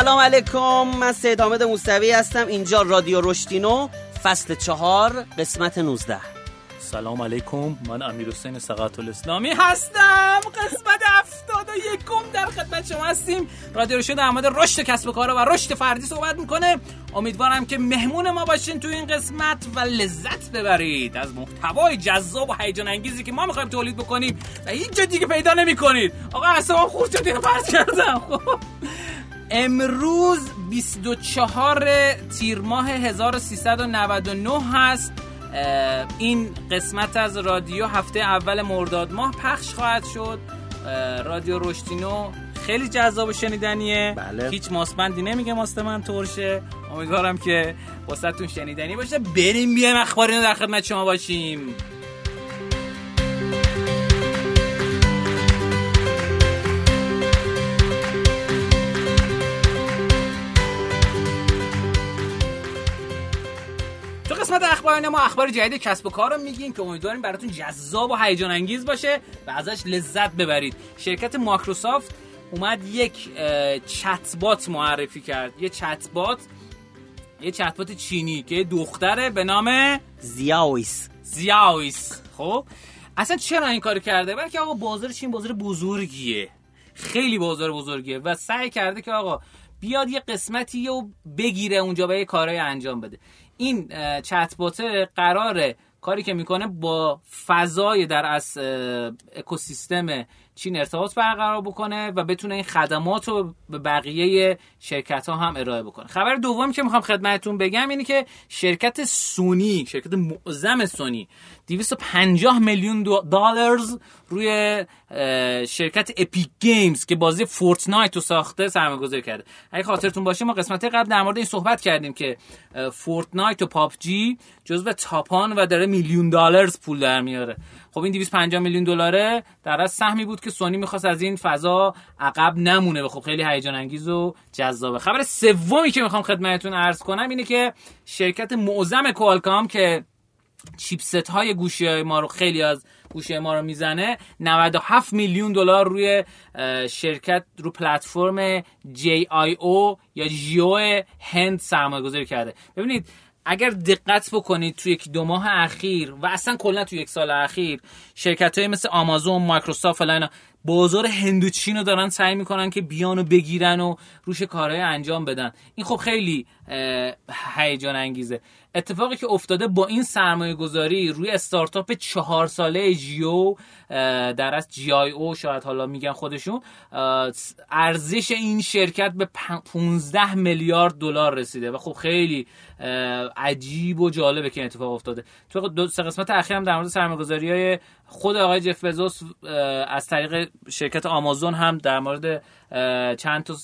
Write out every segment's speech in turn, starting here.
سلام علیکم. من سید حامد موسوی هستم. اینجا رادیو رشتینو فصل چهار قسمت 19 سلام علیکم. من امیر حسین سقط الاسلامی هستم. قسمت هفتاد و یکم در خدمت شما هستیم. رادیو رشد در مورد رشد کسب و کار و رشد فردی صحبت می‌کنه. امیدوارم که مهمون ما باشین تو این قسمت و لذت ببرید. از محتوای جذاب و هیجان انگیزی که ما می‌خوایم تولید بکنیم و هیچ جا دیگه پیدا نمی‌کنید. آقا اصلا خورد شد فرض کردم؟ خب. امروز 24 تیر ماه 1399 هست. این قسمت از رادیو هفته اول مرداد ماه پخش خواهد شد. رادیو رشتینو خیلی جذاب و شنیدنیه. بله. هیچ ماسبندی نمیگه ماست من ترشه. امیدوارم که واسهتون شنیدنی باشه. بریم بیایم اخباری در خدمت شما باشیم. قسمت اخبار ما اخبار جدید کسب و کار رو میگیم که امیدواریم براتون جذاب و هیجان انگیز باشه و ازش لذت ببرید. شرکت مایکروسافت اومد یک چت بات معرفی کرد. یه چت بات یه چت بات چینی که دختره به نام زیاویس. زیاویس. خب؟ اصلا چرا این کار کرده؟ بلکه آقا بازار چین بازار بزرگیه. خیلی بازار بزرگیه و سعی کرده که آقا بیاد یه قسمتی رو بگیره اونجا و یه کارهای انجام بده. این چت قراره کاری که می‌کنه با فضای در از اکوسیستم چین ارتباط برقرار بکنه و بتونه این خدمات رو به بقیه شرکت ها هم ارائه بکنه. خبر دومی که می‌خوام خدمتتون بگم اینه که شرکت سونی شرکت معظم سونی 250 میلیون دلارز روی شرکت اپیک گیمز که بازی فورتنایت رو ساخته سرمایه‌گذاری کرده. اگه خاطرتون باشه ما قسمت قبل در مورد این صحبت کردیم که فورتنایت و پابجی جزو top ان و داره million dollars پول در میاره. خب این 250 میلیون دلاره در اصل سهمی بود که سونی می‌خواست از این فضا عقب نمونه و خب خیلی هیجان انگیز و جذابه. خبر سومی که می‌خوام خدمتتون عرض کنم اینه که شرکت معظم کوالکام که چیپست های گوشی های ما رو خیلی از گوشی ما رو می‌زنه. 97 میلیون دلار روی شرکت رو پلتفرم JIO یا جیو هند سرمایه گذاری کرده. ببینید اگر دقت بکنید توی یک دو ماه اخیر و اصلا کلا توی یک سال اخیر شرکت های مثل آمازون مایکروسافت فلان بازار هند و چین رو دارن سعی می‌کنن که بیان و بگیرن و روش کارهای انجام بدن. این خب خیلی هیجان انگیزه. اتفاقی که افتاده با این سرمایه گذاری روی استارتاپ چهار ساله جیو در از جی آی او شاید حالا میگن خودشون ارزش این شرکت به پ- 15 میلیارد دلار رسیده و خب خیلی عجیب و جالبه که این اتفاق افتاده. تو دو سه قسمت اخیر هم در مورد سرمایه‌گذاری های خود آقای جف بزوس از طریق شرکت آمازون هم در مورد چند تا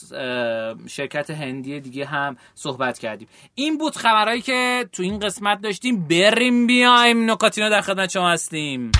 شرکت هندی دیگه هم صحبت کردیم. این بود خبرهایی که تو این قسمت داشتیم. بریم بیایم نکاتینا در خدمت شما هستیم.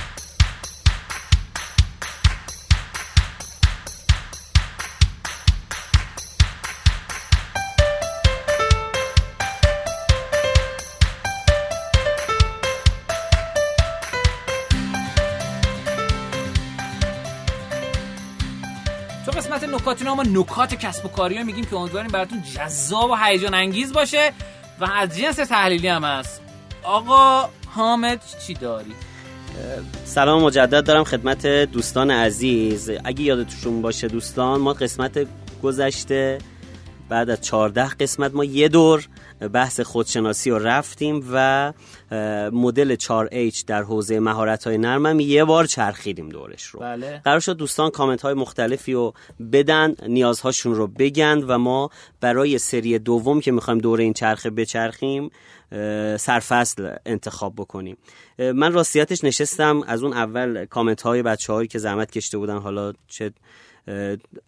ما نکات کسب و کاری رو میگیم که امیدواریم براتون جذاب و هیجان انگیز باشه و از جنس تحلیلی هم هست. آقا حامد چی داری؟ سلام مجدد دارم خدمت دوستان عزیز. اگه یادتون باشه دوستان ما قسمت گذشته بعد از 14 قسمت ما یه دور بحث خودشناسی رو رفتیم و مدل 4H در حوزه مهارت های نرم هم یه بار چرخیدیم دورش رو. بله. قرار شد دوستان کامنت های مختلفی رو بدن نیازهاشون رو بگن و ما برای سری دوم که می‌خوایم دوره این چرخه بچرخیم سرفصل انتخاب بکنیم. من راستیتش نشستم از اون اول کامنت های بچه هایی که زحمت کشته بودن حالا چه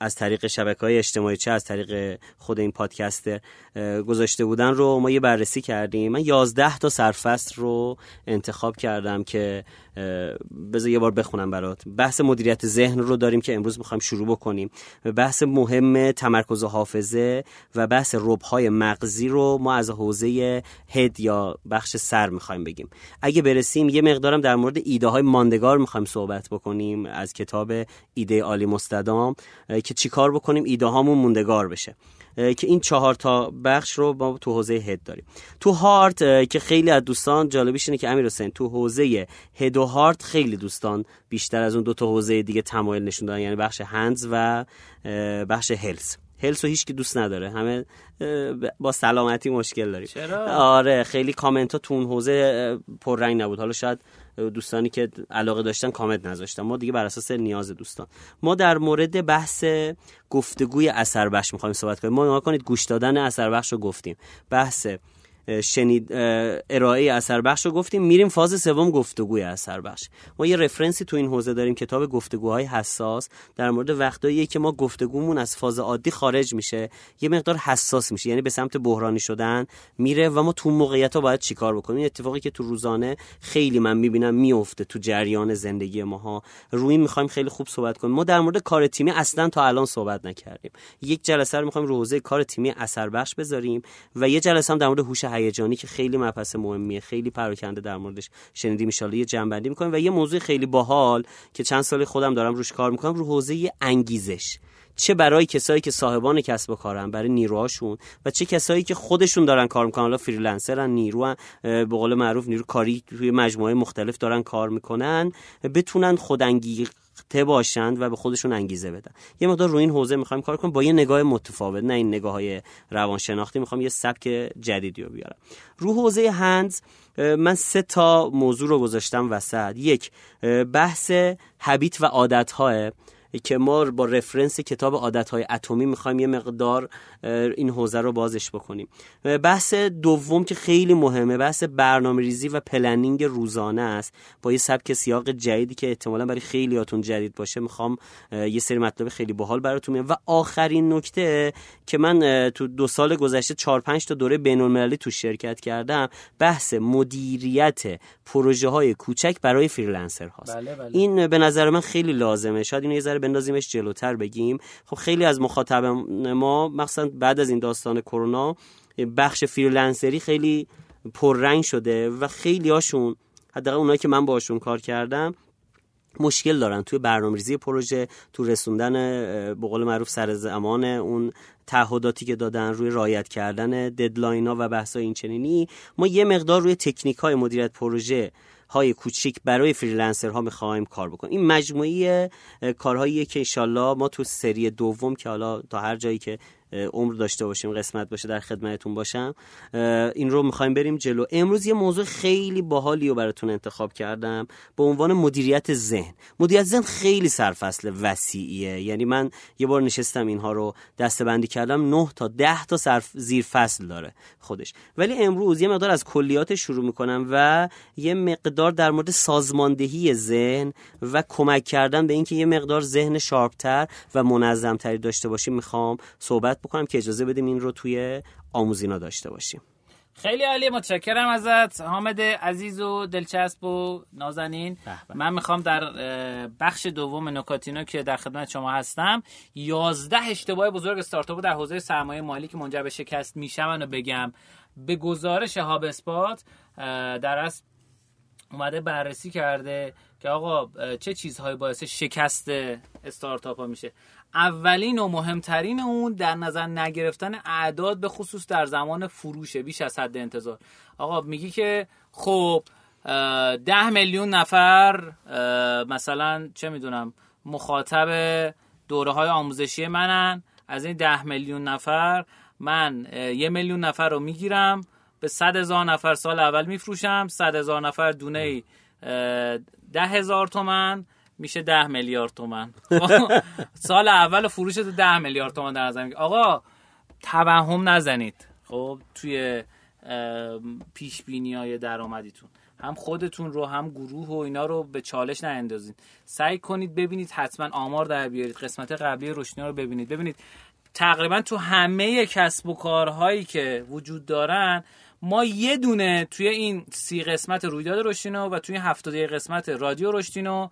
از طریق شبکه های اجتماعی چه از طریق خود این پادکست گذاشته بودن رو ما یه بررسی کردیم. من یازده تا سرفصل رو انتخاب کردم که بذار یه بار بخونم برات. بحث مدیریت ذهن رو داریم که امروز می‌خوایم شروع بکنیم. بحث مهم تمرکز و حافظه و بحث ربهای مغزی رو ما از حوزه هد یا بخش سر می‌خوایم بگیم. اگه برسیم یه مقدارم در مورد ایده های ماندگار می‌خوایم صحبت بکنیم از کتاب ایده عالی مستدام که چیکار بکنیم ایده هامون موندگار بشه. که این چهار تا بخش رو ما تو حوزه هد داریم. تو هارت که خیلی از دوستان جالبیش اینه که امیر حسین تو حوزه هد و هارت خیلی دوستان بیشتر از اون دو تا حوزه دیگه تمایل نشون دادن یعنی بخش هندز و بخش هلس هلس رو هیچ کی دوست نداره. همه با سلامتی مشکل داریم. چرا؟ آره خیلی کامنت ها تو اون حوزه پررنگ نبود. حالا شاید دوستانی که علاقه داشتن کامنت نذاشتن. ما دیگه بر اساس نیاز دوستان. ما در مورد بحث گفتگوی اثر بخش می‌خوایم صحبت کنیم. ما نگاه کنید گوش دادن اثر بخش رو گفتیم. بحث شنید ارائه اثر بخش رو گفتیم. میریم فاز سوم گفتگوی اثر بخش ما یه رفرنسی تو این حوزه داریم کتاب گفتگوهای حساس. در مورد وقتایی که ما گفتگومون از فاز عادی خارج میشه. یه مقدار حساس میشه یعنی به سمت بحرانی شدن میره و ما تو موقعیت ها باید چیکار بکنیم؟ این اتفاقی که تو روزانه خیلی من می‌بینم میفته تو جریان زندگی ماها. روی می‌خوایم خیلی خوب صحبت کنیم. ما در مورد کار تیمی اصلا تا الان صحبت نکردیم. یک جلسه رو می‌خوایم رو کار تیمی اثر بخش بذاریم و یه جلسه هم در مورد هوش هیجانی که خیلی مبحث مهمیه خیلی پراکنده در موردش شنیدیم. اون یه جمع‌بندی می‌کنیم و یه موضوع خیلی باحال که چند سال خودم دارم روش کار می‌کنم رو حوزه انگیزش. چه برای کسایی که صاحبان کسب و کارن برای نیروهاشون و چه کسایی که خودشون دارن کار می‌کنن. حالا freelancer ن نیرو به قول معروف نیرو کاری توی مجموعه مختلف دارن کار می‌کنن. بتونن خودانگیز ته باشند و به خودشون انگیزه بدن. یه مقدار رو این حوزه می‌خوایم کار کنیم با یه نگاه متفاوت نه این نگاه های روانشناختی. می‌خوام یه سبک جدیدی رو بیارم. رو حوزه hands من سه تا موضوع رو گذاشتم وسط. یک بحث habit و عادت که ما با reference کتاب عادتهای اتمی می‌خوایم یه مقدار این حوزه رو بازش بکنیم. بحث دوم که خیلی مهمه بحث برنامه ریزی و planning روزانه است. با یه سبک سیاق جدیدی که احتمالا برای خیلیاتون جدید باشه می‌خوام یه سری مطلب خیلی باحال براتون میگم و آخرین نکته که من تو دو سال گذشته 4 5 تا دوره بین تو شرکت کردم بحث مدیریت پروژه های کوچک برای freelancer هاست بله بله. این به نظر من خیلی لازمه. شاید اینو یه ذره بندازیمش جلوتر بگیم. خب خیلی از مخاطب ما مثلا بعد از این داستان کرونا بخش freelancer ی خیلی پررنگ شده و خیلی هاشون حداقل اونایی که من باشون کار کردم مشکل دارن توی برنامه‌ریزی پروژه تو رسوندن به قول معروف سر زمان اون تعهداتی که دادن روی رایت کردن ددلاین ها و بحث این چنینی ما یه مقدار روی تکنیک های مدیریت پروژه های کوچیک برای ها می‌خوایم کار بکنیم. این مجموعه کارهایی که انشالله ما تو سری دوم که حالا تا هر جایی که عمر داشته باشیم قسمت باشه در خدمتتون باشم. این رو می‌خوایم بریم جلو. امروز یه موضوع خیلی باحالی رو براتون انتخاب کردم به عنوان مدیریت ذهن. مدیریت ذهن خیلی سرفصل وسیعیه. یعنی من یه بار نشستم اینها رو دسته کردم 9 تا 10 تا صرف زیر فصل داره خودش. ولی امروز یه مقدار از کلیات شروع می‌کنم و یه مقدار در مورد سازماندهی ذهن و کمک کردن به اینکه یه مقدار ذهن شارپتر و منظمتری داشته باشیم می‌خوام صحبت بکنم که اجازه بدیم این رو توی آموزینا داشته باشیم. خیلی عالی متشکرم ازت. حامد عزیز و دلچسب و نازنین. من می‌خوام در بخش دوم نکاتینو که در خدمت شما هستم یازده اشتباه بزرگ استارتاپ در حوزه سرمایه مالی که منجر به شکست میشون و بگم. به گزارش هاب اسپات در از اومده بررسی کرده که آقا چه چیزهایی باعث شکست استارتاپ ها میشه. اولین و مهمترین اون در نظر نگرفتن اعداد به خصوص در زمان فروشه بیش از حد انتظار. آقا میگی که خب ده میلیون نفر مثلا چه می‌دونم مخاطب دوره های آموزشی منن. از این ده میلیون نفر من یه میلیون نفر رو می‌گیرم به صد هزار نفر سال اول میفروشم صد هزار نفر دونه ده هزار تومن. میشه ده میلیارد تومن سال اول فروش تو ده میلیارد تومن در نظر آقا توهم نزنید. خب توی پیش بینی های درآمدیتون. هم خودتون رو هم گروه و اینا رو به چالش ناندازین سعی کنید ببینید حتما آمار در بیارید. قسمت قبلی روشنی رو ببینید. ببینید تقریبا تو همه کسب و کارهایی که وجود دارن ما یه دونه توی این سی قسمت رویداد رشدینو و توی هفتاده قسمت رادیو رشدینو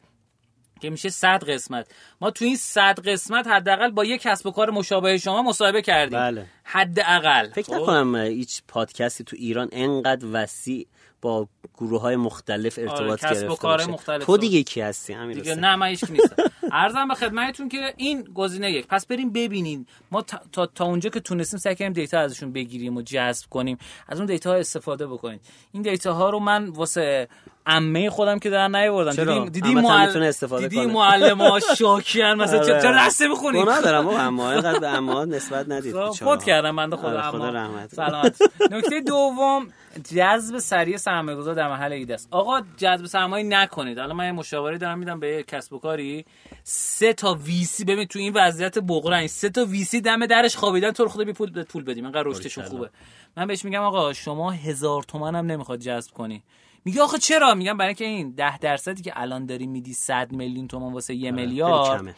که میشه 100 قسمت ما تو این 100 قسمت حداقل با یک کسب و کار مشابه شما مصاحبه کردیم بله. حداقل فکر خب؟ نکنم هیچ پادکستی تو ایران انقدر وسیع با گروه های مختلف ارتباط آره، کسب و گرفته کار. مختلف تو. دیگه کی هستی امیر دیگه؟ نه من هیچ نیستم عرضم به خدمتتون که این گزینه یک پس بریم ببینین ما تا, تا, تا اونجا که تونستیم سعی کردیم دیتا ازشون بگیریم و جذب کنیم از اون دیتا ها استفاده بکنید این دیتا ها رو من واسه عمه خودم که در نیاوردم. چرا؟ دیدی دیدی عمت هم معل... می‌تونه استفاده دیدی کنه. معلم ها شاکیان مثلا چرا آره. چرا رسته می‌خونی؟ گناه دارم بابا اما اینقدر به اما نسبت ندید خب، بیچاره‌ها. فوت کردم بنده خدا آره، خدا رحمت سلامت. نکته دوم جذب سریع سرمایه گذار در محل ایده است. آقا جذب سرمایه نکنید. حالا من یه مشاوره دارم میدم به کسب و کاری. سه تا ویسی ببین تو این وضعیت بغرنگ سه تا ویسی دم درش خوابیدن تو رو خدا بی پول پول بدیم. اینقدر رشدشون. خوبه. من بهش میگم آقا شما هزار تومن هم نمی‌خواد جذب کنی. میگه آخه چرا؟ میگم برای اینکه این ده درصدی که الان داری میدی 100 میلیون تومان واسه یه خیلی میلیارد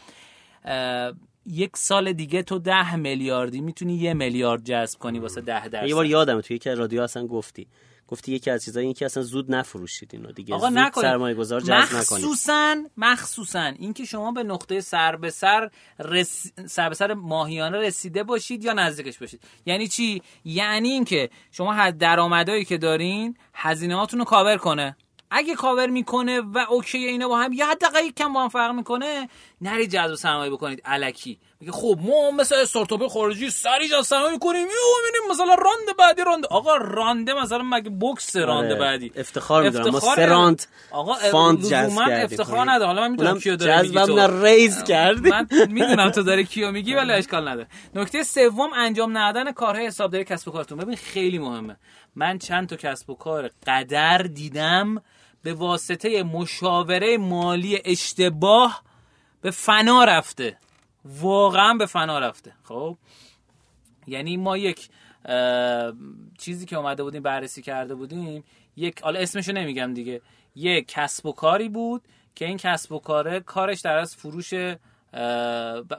یک سال دیگه تو ده میلیاردی می‌تونی یه میلیارد جذب کنی واسه ده درصد یه بار یادمه توی یکی از رادیو اصلا گفتی. گفتی یکی از چیزایی این که اصلا زود نفروشید اینو دیگه. آقا زود نکنید. سرمایه گذار جذب نکنید. مخصوصا مخصوصا اینکه شما به نقطه سر به سر رس... سر به سر ماهیانه رسیده باشید یا نزدیکش باشید. یعنی چی؟ یعنی اینکه شما حد درآمدایی که دارین هزینه هاتون رو کاور کنه. اگه کاور می‌کنه و okay اینا با هم یا حداقل یک کم با هم فرق می‌کنه نری جذب سرمایه بکنید الکی میگه خب ما مثل استارتاپ خارجی سری جذب سرمایه می‌کنیم. یهو می‌بینیم مثلا round بعدی round آقا round ه مثلا مگه بوکس round ه آره، بعدی؟ افتخار می‌دونم ما round آقا fund جذب کردیم. افتخار نداره حالا من می‌دونم کیو داره میگی تو. نه ریز کردی من می‌دونم تو داره کیو میگی ولی اشکال نداره. نکته سوم انجام ندادن کارهای حسابداری کسب و کارتون. ببین خیلی مهمه. من چند تا کسب و کار قدر دیدم به واسطه مشاوره مالی اشتباه به فنا رفته. واقعا به فنا رفته. خب؟ یعنی ما یک چیزی که اومده بودیم بررسی کرده بودیم یک حالا اسمشو نمیگم دیگه. یک کسب و کاری بود که این کسب و کاره کارش در از فروش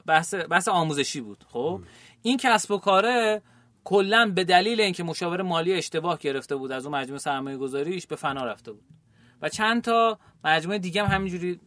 بحث بحث آموزشی بود. خب؟ این کسب و کاره کلا به دلیل اینکه مشاور مالی اشتباه گرفته بود از اون مجموعه سرمایه گذاریش به فنا رفته بود. و چند تا مجموعه دیگه هم همینجوری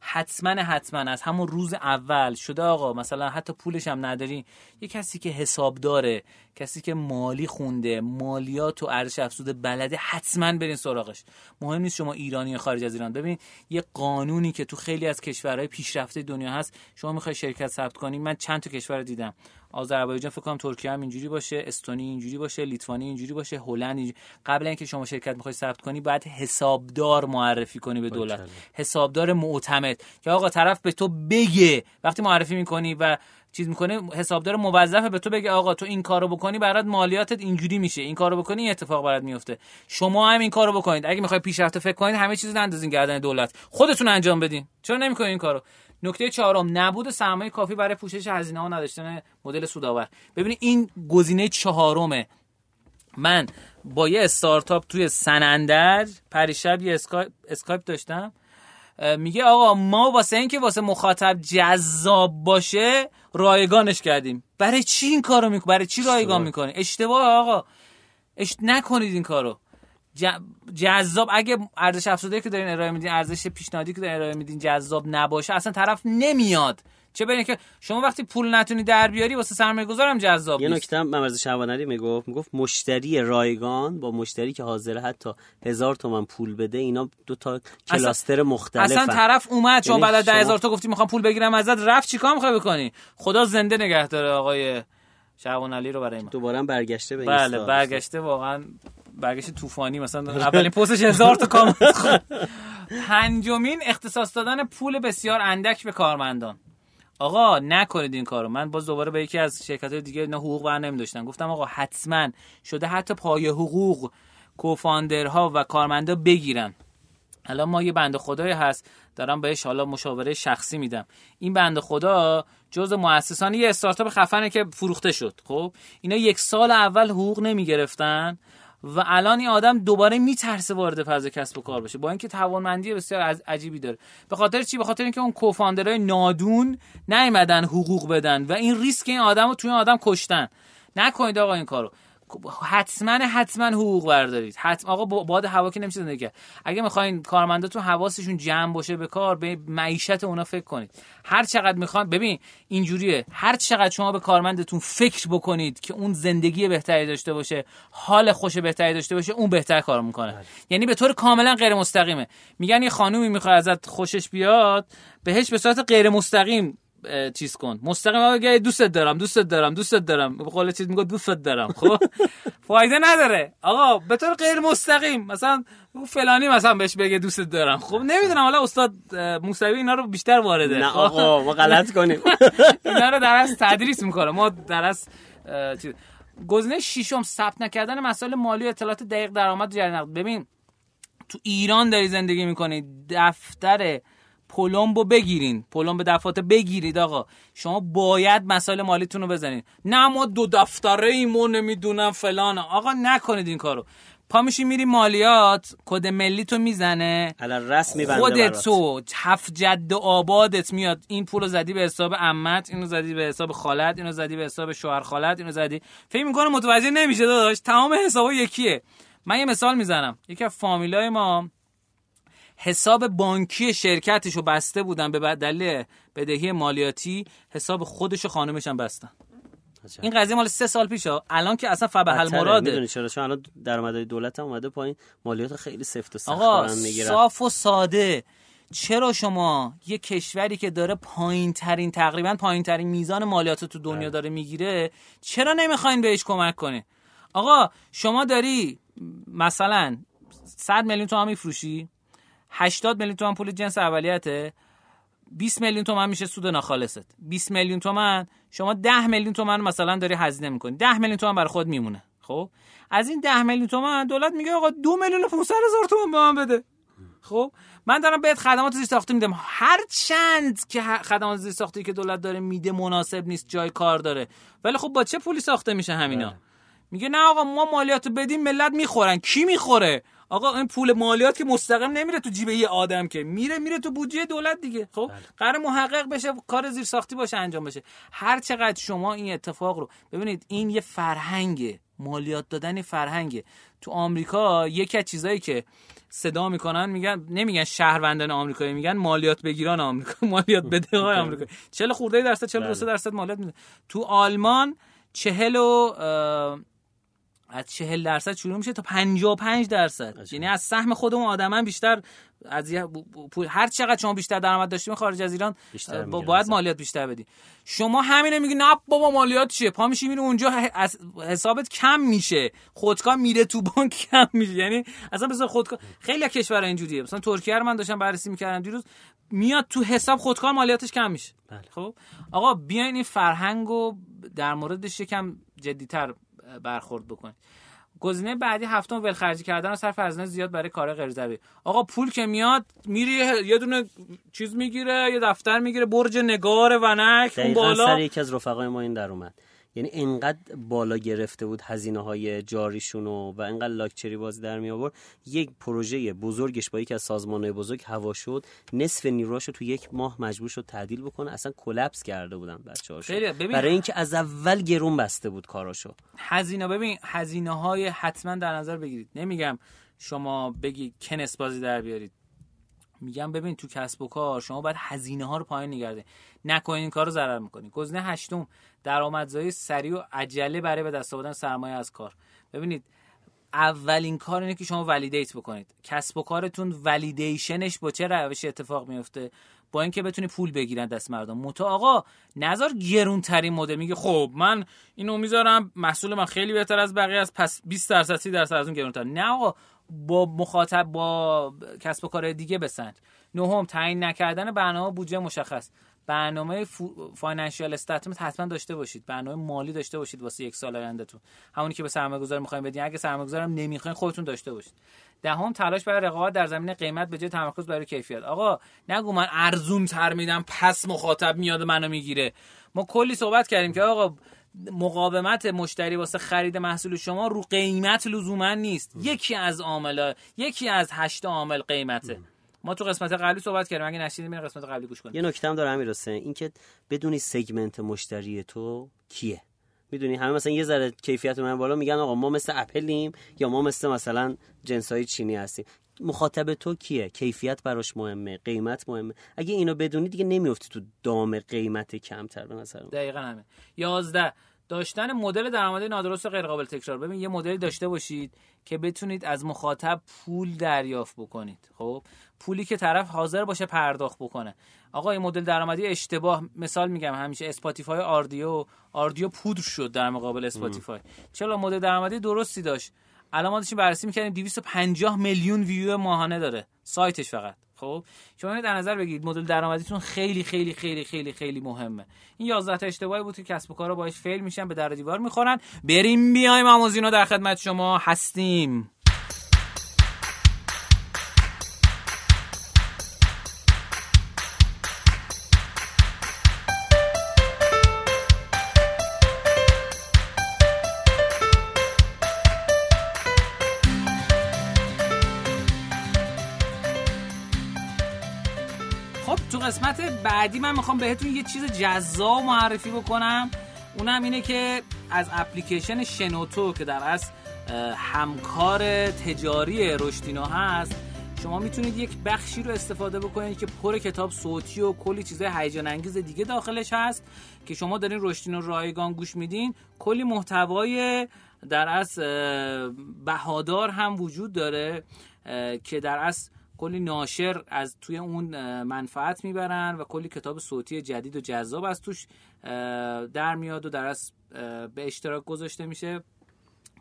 حتما حتما از همون روز اول شده آقا مثلا حتی پولش هم نداری. یه کسی که حساب داره کسی که مالی خونده مالیات و ارزش افزوده بلده حتما برین سراغش. مهم نیست شما ایرانی خارج از ایران. ببین یه قانونی که تو خیلی از کشورهای پیشرفته دنیا هست شما می‌خوای شرکت ثبت کنی من چند تا کشور دیدم. آذربایجان فکر کنم ترکیه هم اینجوری باشه استونی اینجوری باشه لیتوانی اینجوری باشه هلند اینجوری. قبل اینکه شما شرکت می‌خوای ثبت کنی باید حسابدار معرفی کنی به دولت. حسابدار معتمد. که آقا طرف به تو بگه. وقتی معرفی می‌کنی و چیز می‌کنه حسابدار موظفه به تو بگه آقا تو این کارو بکنی برات مالیاتت اینجوری میشه. این کارو بکنی این اتفاق برات میفته شما هم این کارو بکنید. اگه می‌خوای پیشرفته فکر کنید همه چیز رو نندازین گردن دولت. خودتون انجام بدین. چرا نمی‌کنین این کارو؟ نکته چهارم نبود سرمایه کافی برای پوشش هزینه ها نداشتن مدل سودآور. ببینید این گزینه چهارمه. من با یه استارتاپ توی سنندج پریشب یه اسکایپ, اسکایپ داشتم. میگه آقا ما واسه اینکه واسه مخاطب جذاب باشه رایگانش کردیم. برای چی این کارو می‌کنی برای چی رایگان می‌کنی؟ اشتباه آقا. اش... نکنید این کارو. جذاب اگه ارزش افزوده که دارین ارائه میدین ارزش پیشنهادی که دارین ارائه میدین جذاب نباشه اصلا طرف نمیاد. چه برین که شما وقتی پول نتونی در بیاری واسه سرمایه گذارم جذاب یه نکته هم ممرز شهوانری می‌گفت می‌گفت مشتری رایگان با مشتری که حاضر حتی هزار تومن پول بده اینا دو تا کلاستر مختلف اصلا طرف اومد چون یعنی بعد از ده شما- هزار تا گفتی می‌خوام پول بگیرم ازت رفت چیکار می‌خوای بکنی؟ خدا زنده نگه داره آقای شعبان علی رو برای ما دوباره برگشته به بله. برگشته واقعا برگشت طوفانی مثلا. اولین پستش هزار تا کامنت خورد. پنجمین اختصاص دادن پول بسیار اندک به کارمندان. آقا نکنید این کارو. من باز دوباره به یکی از شرکت دیگه نه حقوق بر نمیداشتن گفتم آقا حتما شده حتی پای حقوق کوفاندرها و کارمندا بگیرن. الان ما یه بنده خدایی هست. دارم بهش حالا مشاوره شخصی میدم. این بنده خدا جز مؤسسان یه استارتاپ خفنه که فروخته شد. خب؟ اینا یک سال اول حقوق نمی‌گرفتن. و الان این آدم دوباره میترسه وارد فاز کسب و کار بشه. با اینکه توانمندی بسیار از عجیبی داره. به خاطر چی؟ به خاطر اینکه اون کوفاندرای نادون نیومدن حقوق بدن و این ریسک این آدم رو توی آدم کشتن. نکنید آقا این کارو. حتما حتما حقوق بردارید. حتما. آقا باد هوا که نمیشه زندگی کرد. اگه می‌خواین کارمنداتون حواسشون جمع باشه به کار به معیشت اونا فکر کنید. هر چقدر می‌خوان ببین اینجوریه. هر چقدر شما به کارمندتون فکر بکنید که اون زندگی بهتری داشته باشه حال خوش بهتری داشته باشه اون بهتر کار می‌کنه. بله. یعنی به طور کاملا غیر مستقیمه میگن یه خانومی می‌خواد ازت خوشش بیاد بهش به صورت غیر مستقیم چیز کن. مستقیم آقا دوستت دارم دوستت دارم دوستت دارم. به قول چیز میگه دوستت دارم خب؟ فایده نداره. آقا به طور غیر مستقیم مثلا فلانی مثلا بهش بگه دوستت دارم. خب نمی‌دونم حالا استاد موسوی اینا رو بیشتر وارده. نه آقا ما غلط کنیم. اینا رو درس تدریس می‌کنه. ما درس چیز. گزینه ششم ثبت نکردن مسائل مالی و اطلاعات دقیق درآمد جریان ببین تو ایران داری زندگی می‌کنی. دفتر پلمبو بگیرین. پلمب دفات بگیرید آقا. شما باید مسائل مالیتون رو بزنید. نه ما دو دفتره ایمو نمی‌دونم فلان. آقا نکنید این کارو. پا میشی میری مالیات کد ملی تو می‌زنه رسمی خودت تو هفت جد آبادت میاد. این پولو زدی به حساب عمت اینو زدی به حساب خالت اینو زدی به حساب شوهر خالت اینو زدی. فکر می‌کنه متوجه نمیشه داداش. تمام حسابا یکیه. من یه مثال می‌زنم. یکی از فامیلای ما حساب بانکی شرکتش رو بسته بودن به دلیل بدهی مالیاتی حساب خودش و خانمش هم بستن این قضیه مال سه سال پیشه. الان که اصلا فبه حل مراده. می‌دونی چرا؟ چون الان درآمدهای دولت هم اومده پایین. مالیات خیلی سفت و سخت آقا صاف و ساده. چرا شما یه کشوری که داره پایین ترین تقریبا پایین ترین میزان مالیات تو دنیا بله. داره می‌گیره چرا نمی‌خواین بهش کمک کنه؟ آقا شما داری مثلا 100 میلیون تومان میفروشی؟ 80 میلیون تومن پول جنس اولیته. 20 میلیون تومن میشه سود ناخالصت. 20 میلیون تومن شما 10 میلیون تومن مثلا داری هزینه می‌کنی. 10 میلیون تومن برای خود میمونه. خب؟ از این 10 میلیون تومن دولت میگه آقا 2 میلیون و 500 هزار تومن به من بده. خب؟ من دارم بهت خدمات زیر ساختی میدم. هر چند که خدمات زیر ساختی که دولت داره میده مناسب نیست جای کار داره. ولی خب با چه پولی ساخته میشه همینا؟ بله. میگه نه آقا ما مالیات بدیم ملت می‌خورن. کی می‌خوره؟ آقا این پول مالیات که مستقیم نمیره تو جیب یه آدم که. میره میره تو بودجه دولت دیگه. خب بله. قرار محقق بشه کار زیر ساختی باشه انجام بشه. هر چقدر شما این اتفاق رو ببینید این یه فرهنگه. مالیات دادن فرهنگه. تو آمریکا یکی از چیزایی که صدا می‌کنن میگن نمیگن شهروندان آمریکایی میگن مالیات بگیران آمریکا. مالیات بده های آمریکا 40 خورده درصد 42 بله. درصد مالیات میده. تو آلمان 40 و از 40 درصد شروع میشه تا 55 درصد. یعنی از سهم خودمون آدما بیشتر از هر چقدر شما بیشتر درآمد داشتیم خارج از ایران باید مالیات بیشتر بدی. شما همینه میگی نه بابا مالیات چیه؟ پا میشی میره اونجا از حسابت کم میشه. خودکار میره تو بانک کم میشه. یعنی اصلا بذار خودکار خیلی کشور اینجوریه. مثلا ترکیه رو من داشتم بررسی می‌کردم دیروز. میاد تو حساب خودکار مالیاتش کم میشه. بله. خب؟ آقا بیاین این فرهنگو در موردش یکم جدیتر برخورد بکنید. گزینه بعدی هفتم ولخرجی کردن و صرف هزینه زیاد برای کار غیر ضروری. آقا پول که میاد میری یه دونه چیز می‌گیره یه دفتر می‌گیره برج نگار ونک اون بالا. سر یکی از رفقای ما این در اومد. یعنی انقدر بالا گرفته بود هزینه های جاریشون و, و انقدر لاکچری بازی در می آورد یک پروژه بزرگش با یکی از سازمان بزرگ هوا شد. نصف نیروهاشو تو یک ماه مجبور شد تعدیل بکنه. اصلا کلپس کرده بودن بچه‌هاشو برای اینکه از اول گرون بسته بود کاراشو. هزینه ببین هزینه های حتما در نظر بگیرید. نمیگم شما بگی کنس بازی در بیارید. میگم ببین تو کسب و کار شما باید هزینه ها رو پایین نگرده نکنین کار رو ضرر می‌کنین گزینه هشتم درآمدزایی سریع و عجله برای به دست آوردن سرمایه از کار. ببینید اولین کار اینه که شما validate بکنید. کسب و کارتون validation ش با چه روشی اتفاق میفته با اینکه بتونی پول بگیرن دست مردم. متا آقا نظر گرون ترین مدل میگه خب من اینو می‌ذارم محصول من خیلی بهتر از بقیه از پس 20 درصد 30 درصد از اون گرونتر. نه آقا با مخاطب با کسب و کار دیگه بسنج. نهم تعیین نکردن برنامه بودجه مشخص. برنامه financial statement حتما داشته باشید. برنامه مالی داشته باشید واسه یک سال آیندهتون. همونی که به سرمایه‌گذار می‌خواید بدین. اگه سرمایه‌گذارم نمی‌خواین خودتون داشته باشید. دهم تلاش برای رقابت در زمین قیمت به جای تمرکز برای کیفیت. آقا نگو من ارزون تر میدم پس مخاطب میاد منو می‌گیره. ما کلی صحبت کردیم که آقا مقاومت مشتری واسه خرید محصول شما رو قیمت لزوما نیست. یکی از عامل یکی از هشت عامل قیمته. ما تو قسمت قبلی صحبت کردیم. اگه نشیدین ببین قسمت قبلی گوش کنید یه نکته هم داره امیر حسین. این که بدونی سگمنت مشتری تو کیه. می‌دونی؟ همه مثلا یه ذره کیفیت من بالا میگن آقا ما مثل اپلیم یا ما مثل مثلا جنسای چینی هستیم. مخاطب تو کیه؟ کیفیت براش مهمه؟ قیمت مهمه؟ اگه اینو بدونی دیگه نمیافتی تو دام قیمت کمتر به مثلا دقیقا همه 11 داشتن مدل درآمدی نادرست و غیر قابل تکرار. ببین یه مدلی داشته باشید که بتونید از مخاطب پول دریافت بکنید. خب؟ پولی که طرف حاضر باشه پرداخت بکنه. آقا این مدل درآمدی اشتباه. مثال میگم همیشه اسپاتیفای Rdio Rdio پودر شد در مقابل اسپاتیفای. چرا مدل درآمدی درستی داشت؟ الان ما داشتیم بررسی می‌کردیم 250 میلیون ویو ماهانه داره. سایتش فقط. خب؟ شما در نظر بگیرید. مدل درآمدیتون خیلی خیلی خیلی خیلی خیلی مهمه. این 11 تا اشتباهی بود که کسب و کارا باهاش fail میشن به در دیوار می‌خورن. بریم بیایم آموزینا در خدمت شما هستیم. بعدی من می‌خوام بهتون یه چیز جذاب معرفی بکنم. اونم اینه که از اپلیکیشن شنوتو که در اصل همکار تجاری رشدینا هست شما می‌تونید یک بخشی رو استفاده بکنید که پر کتاب صوتی و کلی چیزای هیجان انگیز دیگه داخلش هست که شما دارین رشدینو رایگان گوش میدین. کلی محتوای در اصل بهادار هم وجود داره که در اصل کلی ناشر از توی اون منفعت می‌برن و کلی کتاب صوتی جدید و جذاب از توش در میاد و در اصل به اشتراک گذاشته میشه.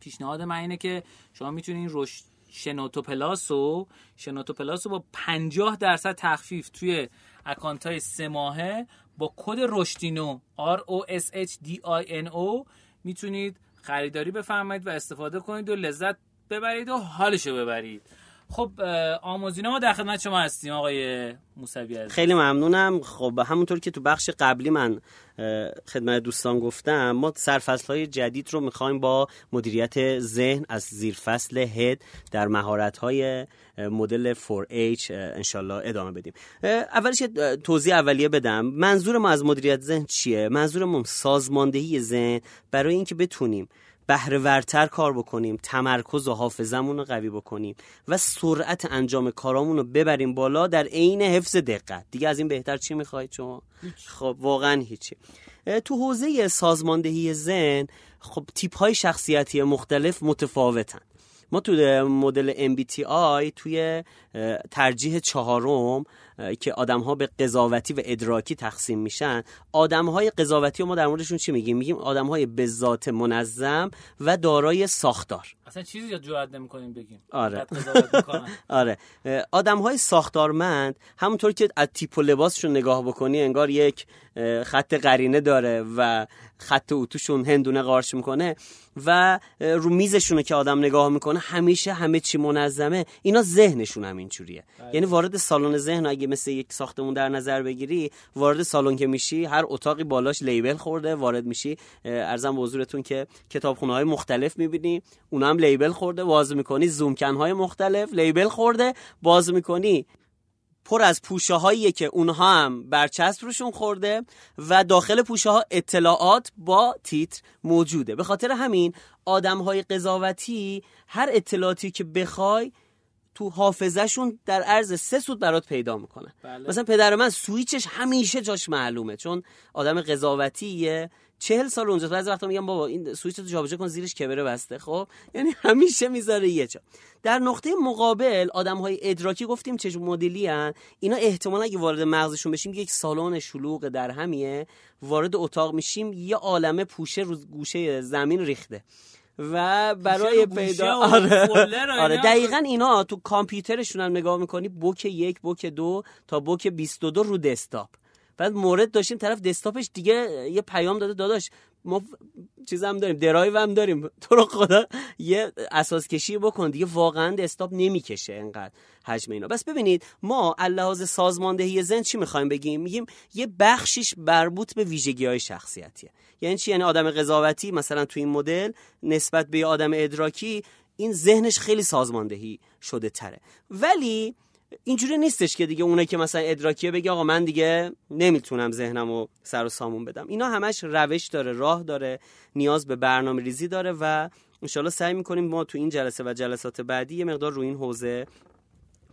پیشنهاد من اینه که شما می‌تونین روش شنوتو پلاس و شنوتو پلاس با 50 درصد تخفیف توی اکانت های سه ماهه با کد رشدینو R O S H D I N O می‌تونید خریداری بفرمایید و استفاده کنید و لذت ببرید و حالشو ببرید. خب آموزینا ما در خدمت شما هستیم آقای موسوی خیلی ممنونم. خب همونطور که تو بخش قبلی من خدمت دوستان گفتم ما سرفصل های جدید رو می‌خوایم با مدیریت ذهن از زیرفصل هد در مهارت های مدل 4H انشالله ادامه بدیم. اولش توضیح اولیه بدم. منظور ما از مدیریت ذهن چیه؟ منظورمون سازماندهی ذهن برای اینکه بتونیم بهره ورتر کار بکنیم تمرکز و حافظمون رو قوی بکنیم و سرعت انجام کارامون رو ببریم بالا در عین حفظ دقت. دیگه از این بهتر چی می‌خواید شما؟ خب واقعا هیچی. تو حوزه سازماندهی زن خب تیپ های شخصیتی مختلف متفاوتن. ما تو مدل MBTI توی ترجیح چهارم که آدم ها به قضاوتی و ادراکی تقسیم میشن. آدم های قضاوتی و ما در موردشون چی میگیم؟ میگیم آدم های به ذات منظم و دارای ساختار. اصلا چیزی یا جرئت نمی‌کنیم بگیم. آره. آره. آدم های ساختارمند همونطور که از تیپ و لباسشون نگاه بکنی انگار یک خط قرینه داره و خط اتوشون هندونه قارش می‌کنه و رو میزشونه که آدم نگاه می‌کنه همیشه همه چی منظمه. اینا ذهنشون هم اینجوریه. بله. یعنی وارد سالن ذهن اگه مثل یک ساختمون در نظر بگیری وارد سالن که میشی هر اتاقی بالاش لیبل خورده وارد میشی. ارزم به حضورتون که کتابخونه های مختلف می‌بینی اونا هم لیبل خورده باز می‌کنی. زومکن های مختلف لیبل خورده باز می‌کنی. پر از پوشه هایی که اونها هم برچسب روشون خورده و داخل پوشه ها اطلاعات با تیتر موجوده. به خاطر همین آدم های قضاوتی هر اطلاعاتی که بخوای تو حافظهشون در عرض سه سود برات پیدا می‌کنن بله. مثلا پدر من سویچش همیشه جاش معلومه چون آدم قضاوتیه. چهل سال اونجا بعضی وقتا میگم بابا این سویچ رو جابجا کن زیرش کبره بسته خب؟ یعنی همیشه می‌ذاره یه جا. در نقطه مقابل آدم های ادراکی گفتیم چه مدلی هن. اینا احتمالا اگه وارد مغزشون بشیم یک سالن شلوغ در همیه وارد اتاق میشیم یه عالمه پوشه رو گوشه زمین ریخته. و برای پیدا آره, آره. دقیقا اینا تو کامپیوترشون هم نگاه می‌کنی بوک یک بوک دو تا بوک 22 رو دسکتاپ. بعد مورد داشتیم طرف دسکتاپش دیگه یه پیام داده داداش ما چیز هم داریم درایو هم داریم. تو رو خدا یه اساس کشی بکن دیگه واقعا دسکتاپ نمی‌کشه انقدر حجم اینا. بس ببینید ما لحاظ سازماندهی زن چی می‌خوایم بگیم؟ میگیم یه بخشیش مربوط به ویژگی های شخصیتیه. یعنی چی؟ یعنی آدم قضاوتی مثلا تو این مدل نسبت به آدم ادراکی این ذهنش خیلی سازماندهی شده تره. ولی اینجوری نیستش که دیگه اونه که مثلا ادراکیه بگه آقا من دیگه نمی‌تونم ذهنم و سر و سامون بدم. اینا همش روش داره راه داره نیاز به برنامه ریزی داره و انشالله سعی می‌کنیم ما تو این جلسه و جلسات بعدی یه مقدار روی این حوزه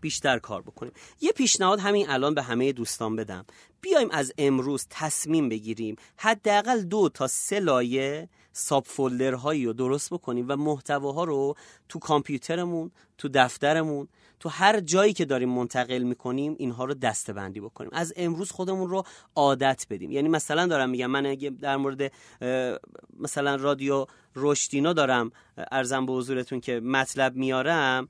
بیشتر کار بکنیم. یه پیشنهاد همین الان به همه دوستان بدم. بیایم از امروز تصمیم بگیریم حداقل دو تا سه لایه ساب هایی رو درست بکنیم و محتواها رو تو کامپیوترمون تو دفترمون تو هر جایی که داریم منتقل می‌کنیم اینها رو دسته بندی بکنیم. از امروز خودمون رو عادت بدیم. یعنی مثلا دارم میگم من اگه در مورد مثلا رادیو رشدینا دارم ارزم به حضورتون که مطلب میارم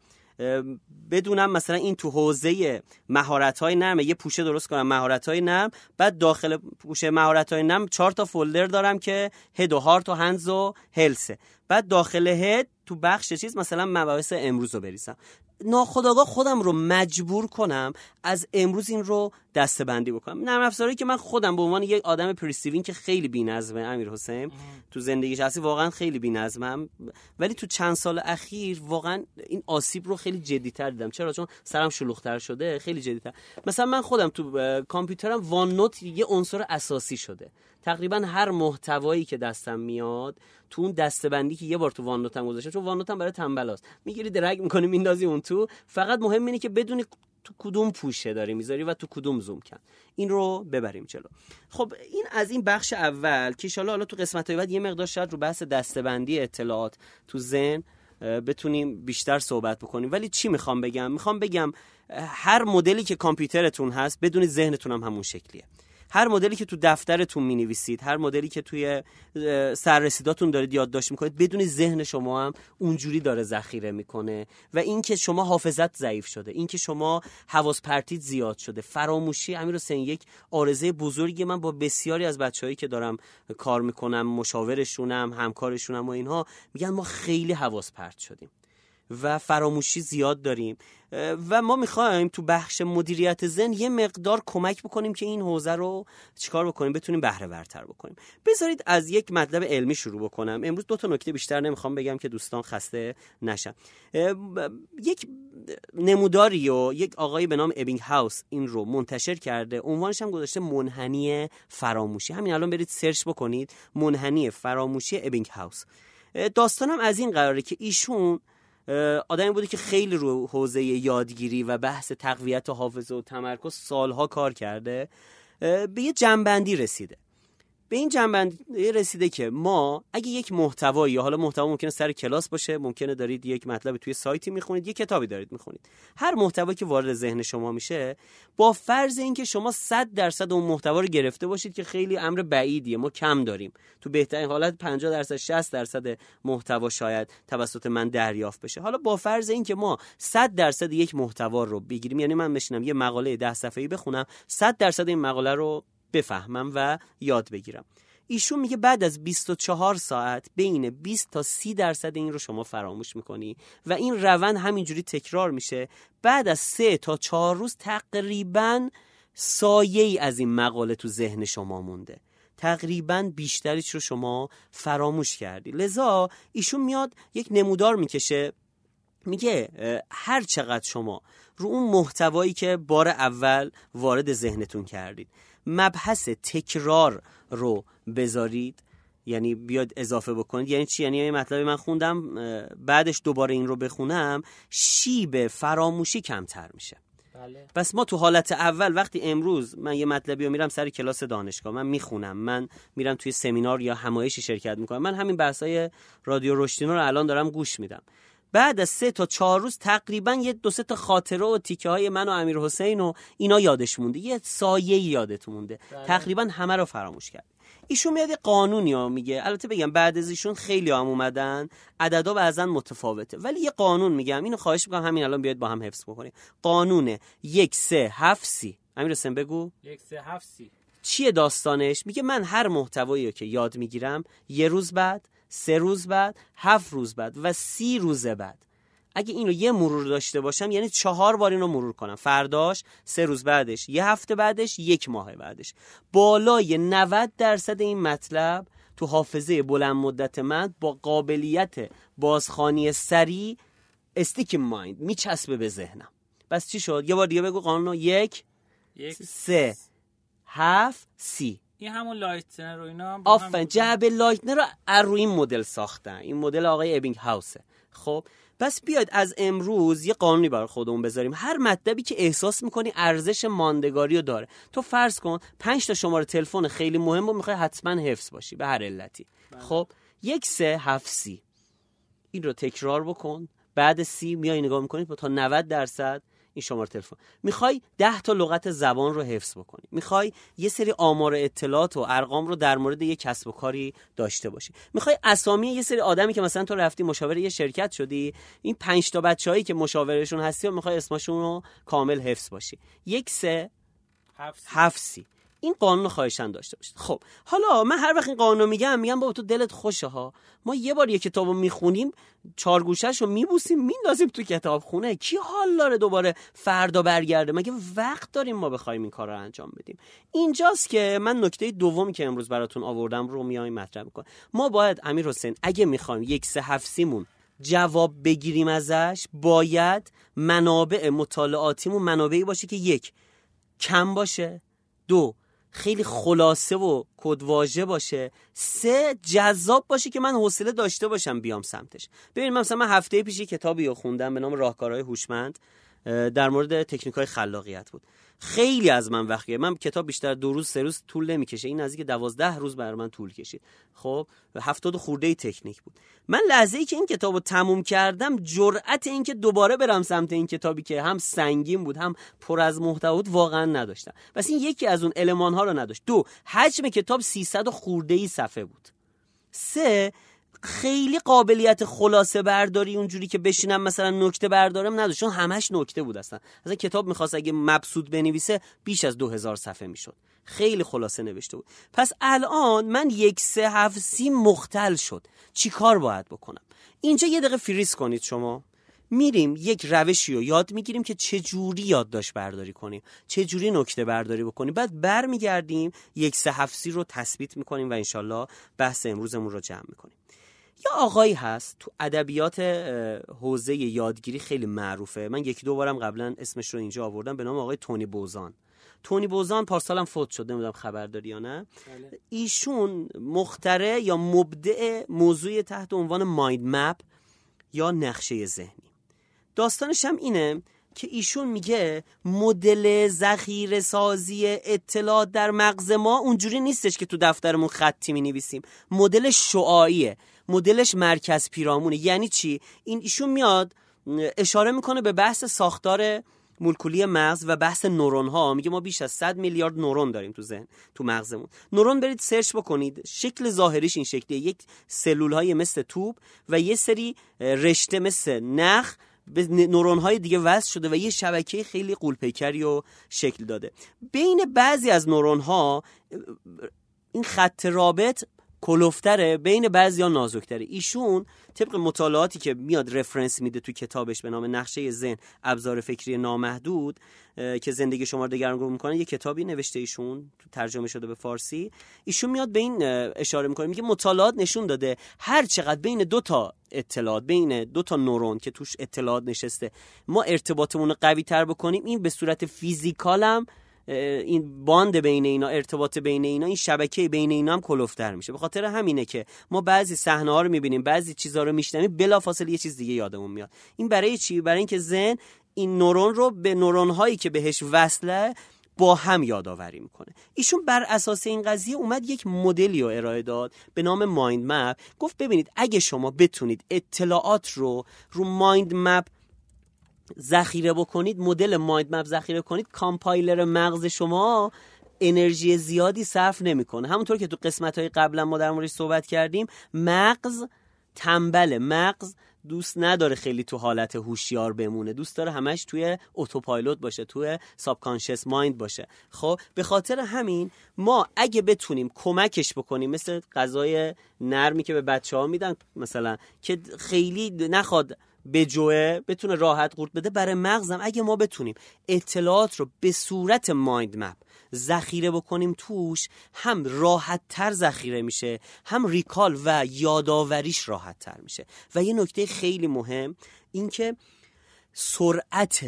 بدونم مثلا این تو حوزه مهارت های نرمه یه پوشه درست کنم مهارت های نرم بعد داخل پوشه مهارت های نرم چهار تا فولدر دارم که هد و هارت و هنز و هلسه بعد داخل هد تو بخش چیز مثلا مباحث امروز رو بریسم ناخداگاه خودم رو مجبور کنم از امروز این رو دسته بندی بکنم. نرم افزاری که من خودم به عنوان یک آدم پریستیوین که خیلی بی‌نظمه امیر حسین. تو زندگی شخصی واقعا خیلی بی‌نظمم. ولی تو چند سال اخیر واقعا این آسیب رو خیلی جدی‌تر دیدم. چرا؟ چون سرم شلوغ‌تر شده خیلی جدی‌تر. مثلا من خودم تو کامپیوترم وان نوت یه عنصر اساسی شده. تقریبا هر محتوایی که دستم میاد تو اون دستبندی که یه بار تو وان نوتم گذاشتم چون وان نوتم برای تنبلاست. می‌گیری درگ می‌کنی میندازی اون تو. فقط مهم اینه که بدونی تو کدوم پوشه داری می‌ذاری و تو کدوم زوم کن. این رو ببریم جلو. خب این از این بخش اول که حالا حالا تو قسمت های بعد یه مقدار شاید رو بحث دستبندی اطلاعات تو ذهن بتونیم بیشتر صحبت بکنیم. ولی چی می‌خوام بگم؟ می‌خوام بگم هر مدلی که کامپیوترتون هست بدونید ذهنتون هم همون شکلیه. هر مدلی که تو دفترتون می نویسید هر مدلی که توی سررسیداتون دارید یادداشت می‌کنید بدون ذهن شما هم اونجوری داره ذخیره می‌کنه و اینکه شما حافظت ضعیف شده اینکه شما حواس پرتیت زیاد شده. فراموشی امیر حسین یک آرزه بزرگی من با بسیاری از بچههایی که دارم کار می‌کنم مشاورشونم همکارشونم و اینها میگن ما خیلی حواس پرت شدیم. و فراموشی زیاد داریم. و ما می‌خوایم تو بخش مدیریت ذهن یه مقدار کمک بکنیم که این حوزه رو چیکار بکنیم؟ بتونیم بهره ورتر بکنیم. بذارید از یک مطلب علمی شروع بکنم. امروز دو تا نکته بیشتر نمی‌خوام بگم که دوستان خسته نشن. یک نموداری و یک آقایی به نام ابینگ هاوس این رو منتشر کرده. عنوانش هم گذاشته منحنی فراموشی. همین الان برید search بکنید. منحنی فراموشی ابینگ هاوس داستانم از این قراره که ایشون آدمی بوده که خیلی رو حوزه یادگیری و بحث تقویت حافظه و تمرکز سالها کار کرده به یه جنبندی رسیده. به این جنبندی رسیده که ما اگه یک محتوایی حالا محتوا ممکنه سر کلاس باشه ممکنه دارید یک مطلب توی سایتی می‌خونید یک کتابی دارید می‌خونید. هر محتوایی که وارد ذهن شما میشه با فرض اینکه شما 100 درصد اون محتوا رو گرفته باشید که خیلی امر بعیدیه ما کم داریم. تو بهترین حالت 50 درصد 60 درصد محتوا شاید توسط من دریافت بشه. حالا با فرض اینکه ما 100 درصد یک محتوا رو بگیریم یعنی من بشینم یه مقاله 10 صفحه‌ای بخونم 100 درصد این مقاله رو بفهمم و یاد بگیرم. ایشون میگه بعد از 24 ساعت بین 20 تا 30 درصد این رو شما فراموش می‌کنی و این روند همینجوری تکرار میشه. بعد از 3 تا 4 روز تقریبا سایه ای از این مقاله تو ذهن شما مونده. تقریبا بیشتریش رو شما فراموش کردی. لذا ایشون میاد یک نمودار می‌کشه میگه هر چقدر شما رو اون محتوایی که بار اول وارد ذهنتون کردید مبحث تکرار رو بذارید. یعنی بیاد اضافه بکنید. یعنی چی؟ یعنی مطلبی من خوندم بعدش دوباره این رو بخونم. شیب فراموشی کمتر میشه. بله. پس ما تو حالت اول وقتی امروز من یه مطلبی رو میرم سر کلاس دانشگاه من می‌خونم من میرم توی سمینار یا همایشی شرکت می‌کنم من همین بحثای رادیو رشدینو رو الان دارم گوش میدم. بعد از سه تا چهار روز تقریبا یه دو سه تا خاطره و تیکه های من و امیر حسین و اینا یادش مونده. یه سایه یادت مونده. بله. تقریبا همه رو فراموش کرد ایشون میاد یه قانونی ها میگه. البته بگم بعد از ایشون خیلی هم اومدن. عددا بعضا متفاوته. ولی یه قانون میگم. اینو خواهش می‌کنم همین الان بیاید با هم حفظ بکنیم. قانون یک سه هفت سی. امیر حسین بگو. یک سه هفت سی. چیه داستانش؟ میگه من هر محتوایی که یاد می‌گیرم یه روز بعد سه روز بعد هفت روز بعد و سی روز بعد. اگه اینو یه مرور داشته باشم یعنی چهار بار اینو مرور کنم. فرداش سه روز بعدش یه هفته بعدش یک ماه بعدش. بالای 90 درصد این مطلب تو حافظه بلند مدت من با قابلیت بازخانی سریع sticky mind میچسبه به ذهنم. بس چی شد؟ یه بار دیگه بگو قانون یک یک سه هفت سی. این همون لایتنر و اینا آفن جعبه لایتنر رو از روی این مدل ساختن. این مدل آقای ابینگ هاوسه خب پس بیاید از امروز یه قانونی برای خودمون بذاریم. هر مطلبی که احساس می‌کنی ارزش ماندگاری رو داره. تو فرض کن پنج تا شماره تلفن خیلی مهم رو می‌خوای حتما حفظ باشی به هر علتی. خب یک سه هفت سی. این رو تکرار بکن. بعد سی میای نگاه می‌کنی تا 90 درصد. این شماره تلفن. می‌خوای 10 تا لغت زبان رو حفظ بکنی. می‌خوای یه سری آمار اطلاعات و ارقام رو در مورد یه کسب و کاری داشته باشی. می‌خوای اسامی یه سری آدمی که مثلا تو رفتی مشاور یه شرکت شدی این 5 تا بچه‌هایی که مشاورشون هستی و می‌خوای اسمشون رو کامل حفظ باشی. یک سه هفت هفت سی. این قانون رو داشته باشید. خب حالا من هر وقت این قانون میگم میگم بابا تو دلت خوشه ها. ما یه بار یه کتاب رو می‌خونیم چهار گوشش رو میبوسیم میندازیم تو کتاب خونه. کی حال داره دوباره فردا برگرده؟ مگه وقت داریم ما بخوایم این کار رو انجام بدیم؟ اینجاست که من نکته دومی که امروز براتون آوردم رو میایم مطرح می‌کنم. ما باید امیر حسین اگه می‌خوایم یک سه هفت جواب بگیریم ازش باید منابع مطالعاتیمون منابعی باشه که یک کم باشه. دو خیلی خلاصه و کدواژه باشه. سه جذاب باشه که من حوصله داشته باشم بیام سمتش. ببین مثلا من هفته پیش کتابی رو خوندم به نام راهکارهای هوشمند. در مورد تکنیک های خلاقیت بود. خیلی از من وقتیه من کتاب بیشتر دو روز سه روز طول نمی‌کشه. این نزدیک دوازده روز بر من طول کشید. خب هفتاد خورده تکنیک بود. من لحظه ای که این کتاب رو تموم کردم جرأت این که دوباره برم سمت این کتابی که هم سنگین بود هم پر از محتوا بود واقعا نداشتم. پس این یکی از اون المان ها رو نداشت. دو حجم کتاب 300 و خورده ای صفحه بود. سه خیلی قابلیت خلاصه برداری اونجوری که بشینم مثلا نکته بردارم نداشت چون همش نکته بود اصلا. اصلا کتاب می‌خواست اگه مبسوط بنویسه بیش از دو هزار صفحه می‌شد. خیلی خلاصه نوشته بود. پس الان من یک سه هفت سی مختل شد. چی کار باید بکنم؟ اینجا یه دقیقه فریز کنید شما. میریم یک روشی رو یاد می‌گیریم که چه جوری یادداشت برداری کنیم. چه جوری نکته برداری بکنیم. بعد برمیگردیم یک سه هفت رو تثبیت می‌کنیم و انشالله بحث امروزمون رو جمع می‌کنیم. یا آقایی هست تو ادبیات حوزه یادگیری خیلی معروفه. من یکی دو بارم قبلا اسمش رو اینجا آوردم به نام آقای تونی بوزان. تونی بوزان پارسالم فوت شد نمی‌دونم خبر داری یا نه. ایشون مختره یا مبدع موضوع تحت عنوان مایند مپ یا نقشه ذهنی. داستانش هم اینه که ایشون میگه مدل ذخیره سازی اطلاعات در مغز ما اونجوری نیستش که تو دفترمون خطی می نویسیم مدل شعاعیه. مدلش مرکز پیرامونه. یعنی چی؟ این ایشون میاد اشاره می‌کنه به بحث ساختار مولکولی مغز و بحث نورون ها میگه ما بیش از 100 میلیارد نورون داریم تو ذهن تو مغزمون. نورون برید سرچ بکنید. شکل ظاهریش این شکلیه. یک سلول های مثل توپ و یه سری رشته مثل نخ به نورون های دیگه وصل شده و یه شبکه خیلی قولپیکری و شکل داده. بین بعضی از نورون ها این خط رابط کلوفتره بین بعضی ها نازکتره. ایشون طبق مطالعاتی که میاد رفرنس میده تو کتابش به نام نقشه ذهن ابزار فکری نامحدود که زندگی شما رو دگرگون می‌کنه یه کتابی نوشته ایشون ترجمه شده به فارسی. ایشون میاد به این اشاره می‌کنه میگه مطالعات نشون داده هر چقدر بین دو تا اطلاعات بین دو تا نورون که توش اطلاعات نشسته ما ارتباطمون رو قوی تر بکنیم این به صورت فیزیکال هم این باند بین اینا ارتباط بین اینا این شبکه بین اینا هم کلوفتر میشه. به خاطر همینه که ما بعضی صحنه ها رو می‌بینیم بعضی چیزها رو میشنویم بلافاصله یه چیز دیگه یادمون میاد. این برای چی؟ برای اینکه ذهن این نورون رو به نورون هایی که بهش وصله با هم یادآوری می‌کنه. ایشون بر اساس این قضیه اومد یک مدلی رو ارائه داد به نام مایند مپ. گفت ببینید اگه شما بتونید اطلاعات رو رو مایند مپ ذخیره بکنید مدل مایند مپ ذخیره کنید کامپایلر مغز شما انرژی زیادی صرف نمی‌کنه. همونطور که تو قسمت های قبلا ما در موردش صحبت کردیم مغز تنبل مغز دوست نداره خیلی تو حالت هوشیار بمونه. دوست داره همش توی اتوپایلوت باشه توی ساب کانشس مایند باشه. خب به خاطر همین ما اگه بتونیم کمکش بکنیم مثل غذای نرمی که به بچه ها میدن مثلا که خیلی نخواد به جوه بتونه راحت قورت بده. برای مغزم اگه ما بتونیم اطلاعات رو به صورت مایند مپ ذخیره بکنیم توش هم راحت تر ذخیره میشه هم ریکال و یاداوریش راحت تر میشه. و یه نکته خیلی مهم اینکه سرعت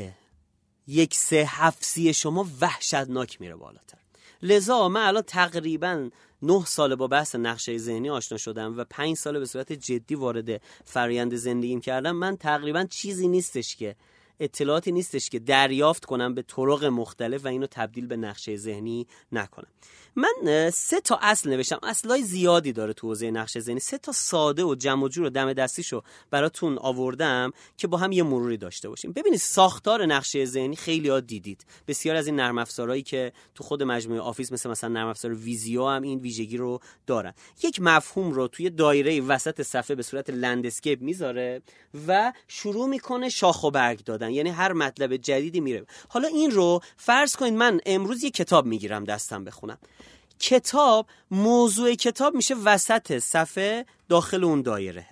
یک سه هفت شما وحشتناک میره بالاتر. لذا من الان تقریبا نه ساله با بحث نقشه ذهنی آشنا شدم و پنج ساله به صورت جدی وارد فرایند زندگیم کردم. من تقریبا چیزی نیستش که اطلاعاتی نیستش که دریافت کنم به طرق مختلف و اینو تبدیل به نقشه ذهنی نکنم. من سه تا اصل نوشتم. اصلای زیادی داره تو حوزه نقشه ذهنی. سه تا ساده و جمع و جور و دم دستیشو براتون آوردم که با هم یه مروری داشته باشیم. ببینید ساختار نقشه ذهنی خیلی ها دیدید. بسیار از این نرم افزارهایی که تو خود مجموعه Office مثل مثلا نرم افزار Visio هم این ویژگی رو دارن. یک مفهوم رو توی دایره وسط صفحه به صورت landscape می‌ذاره و شروع می‌کنه شاخ و برگ دادن. یعنی هر مطلب جدیدی میره. حالا این رو فرض کنید من امروز یه کتاب می‌گیرم دستم بخونم. کتاب موضوع کتاب میشه وسط صفحه داخل اون دایره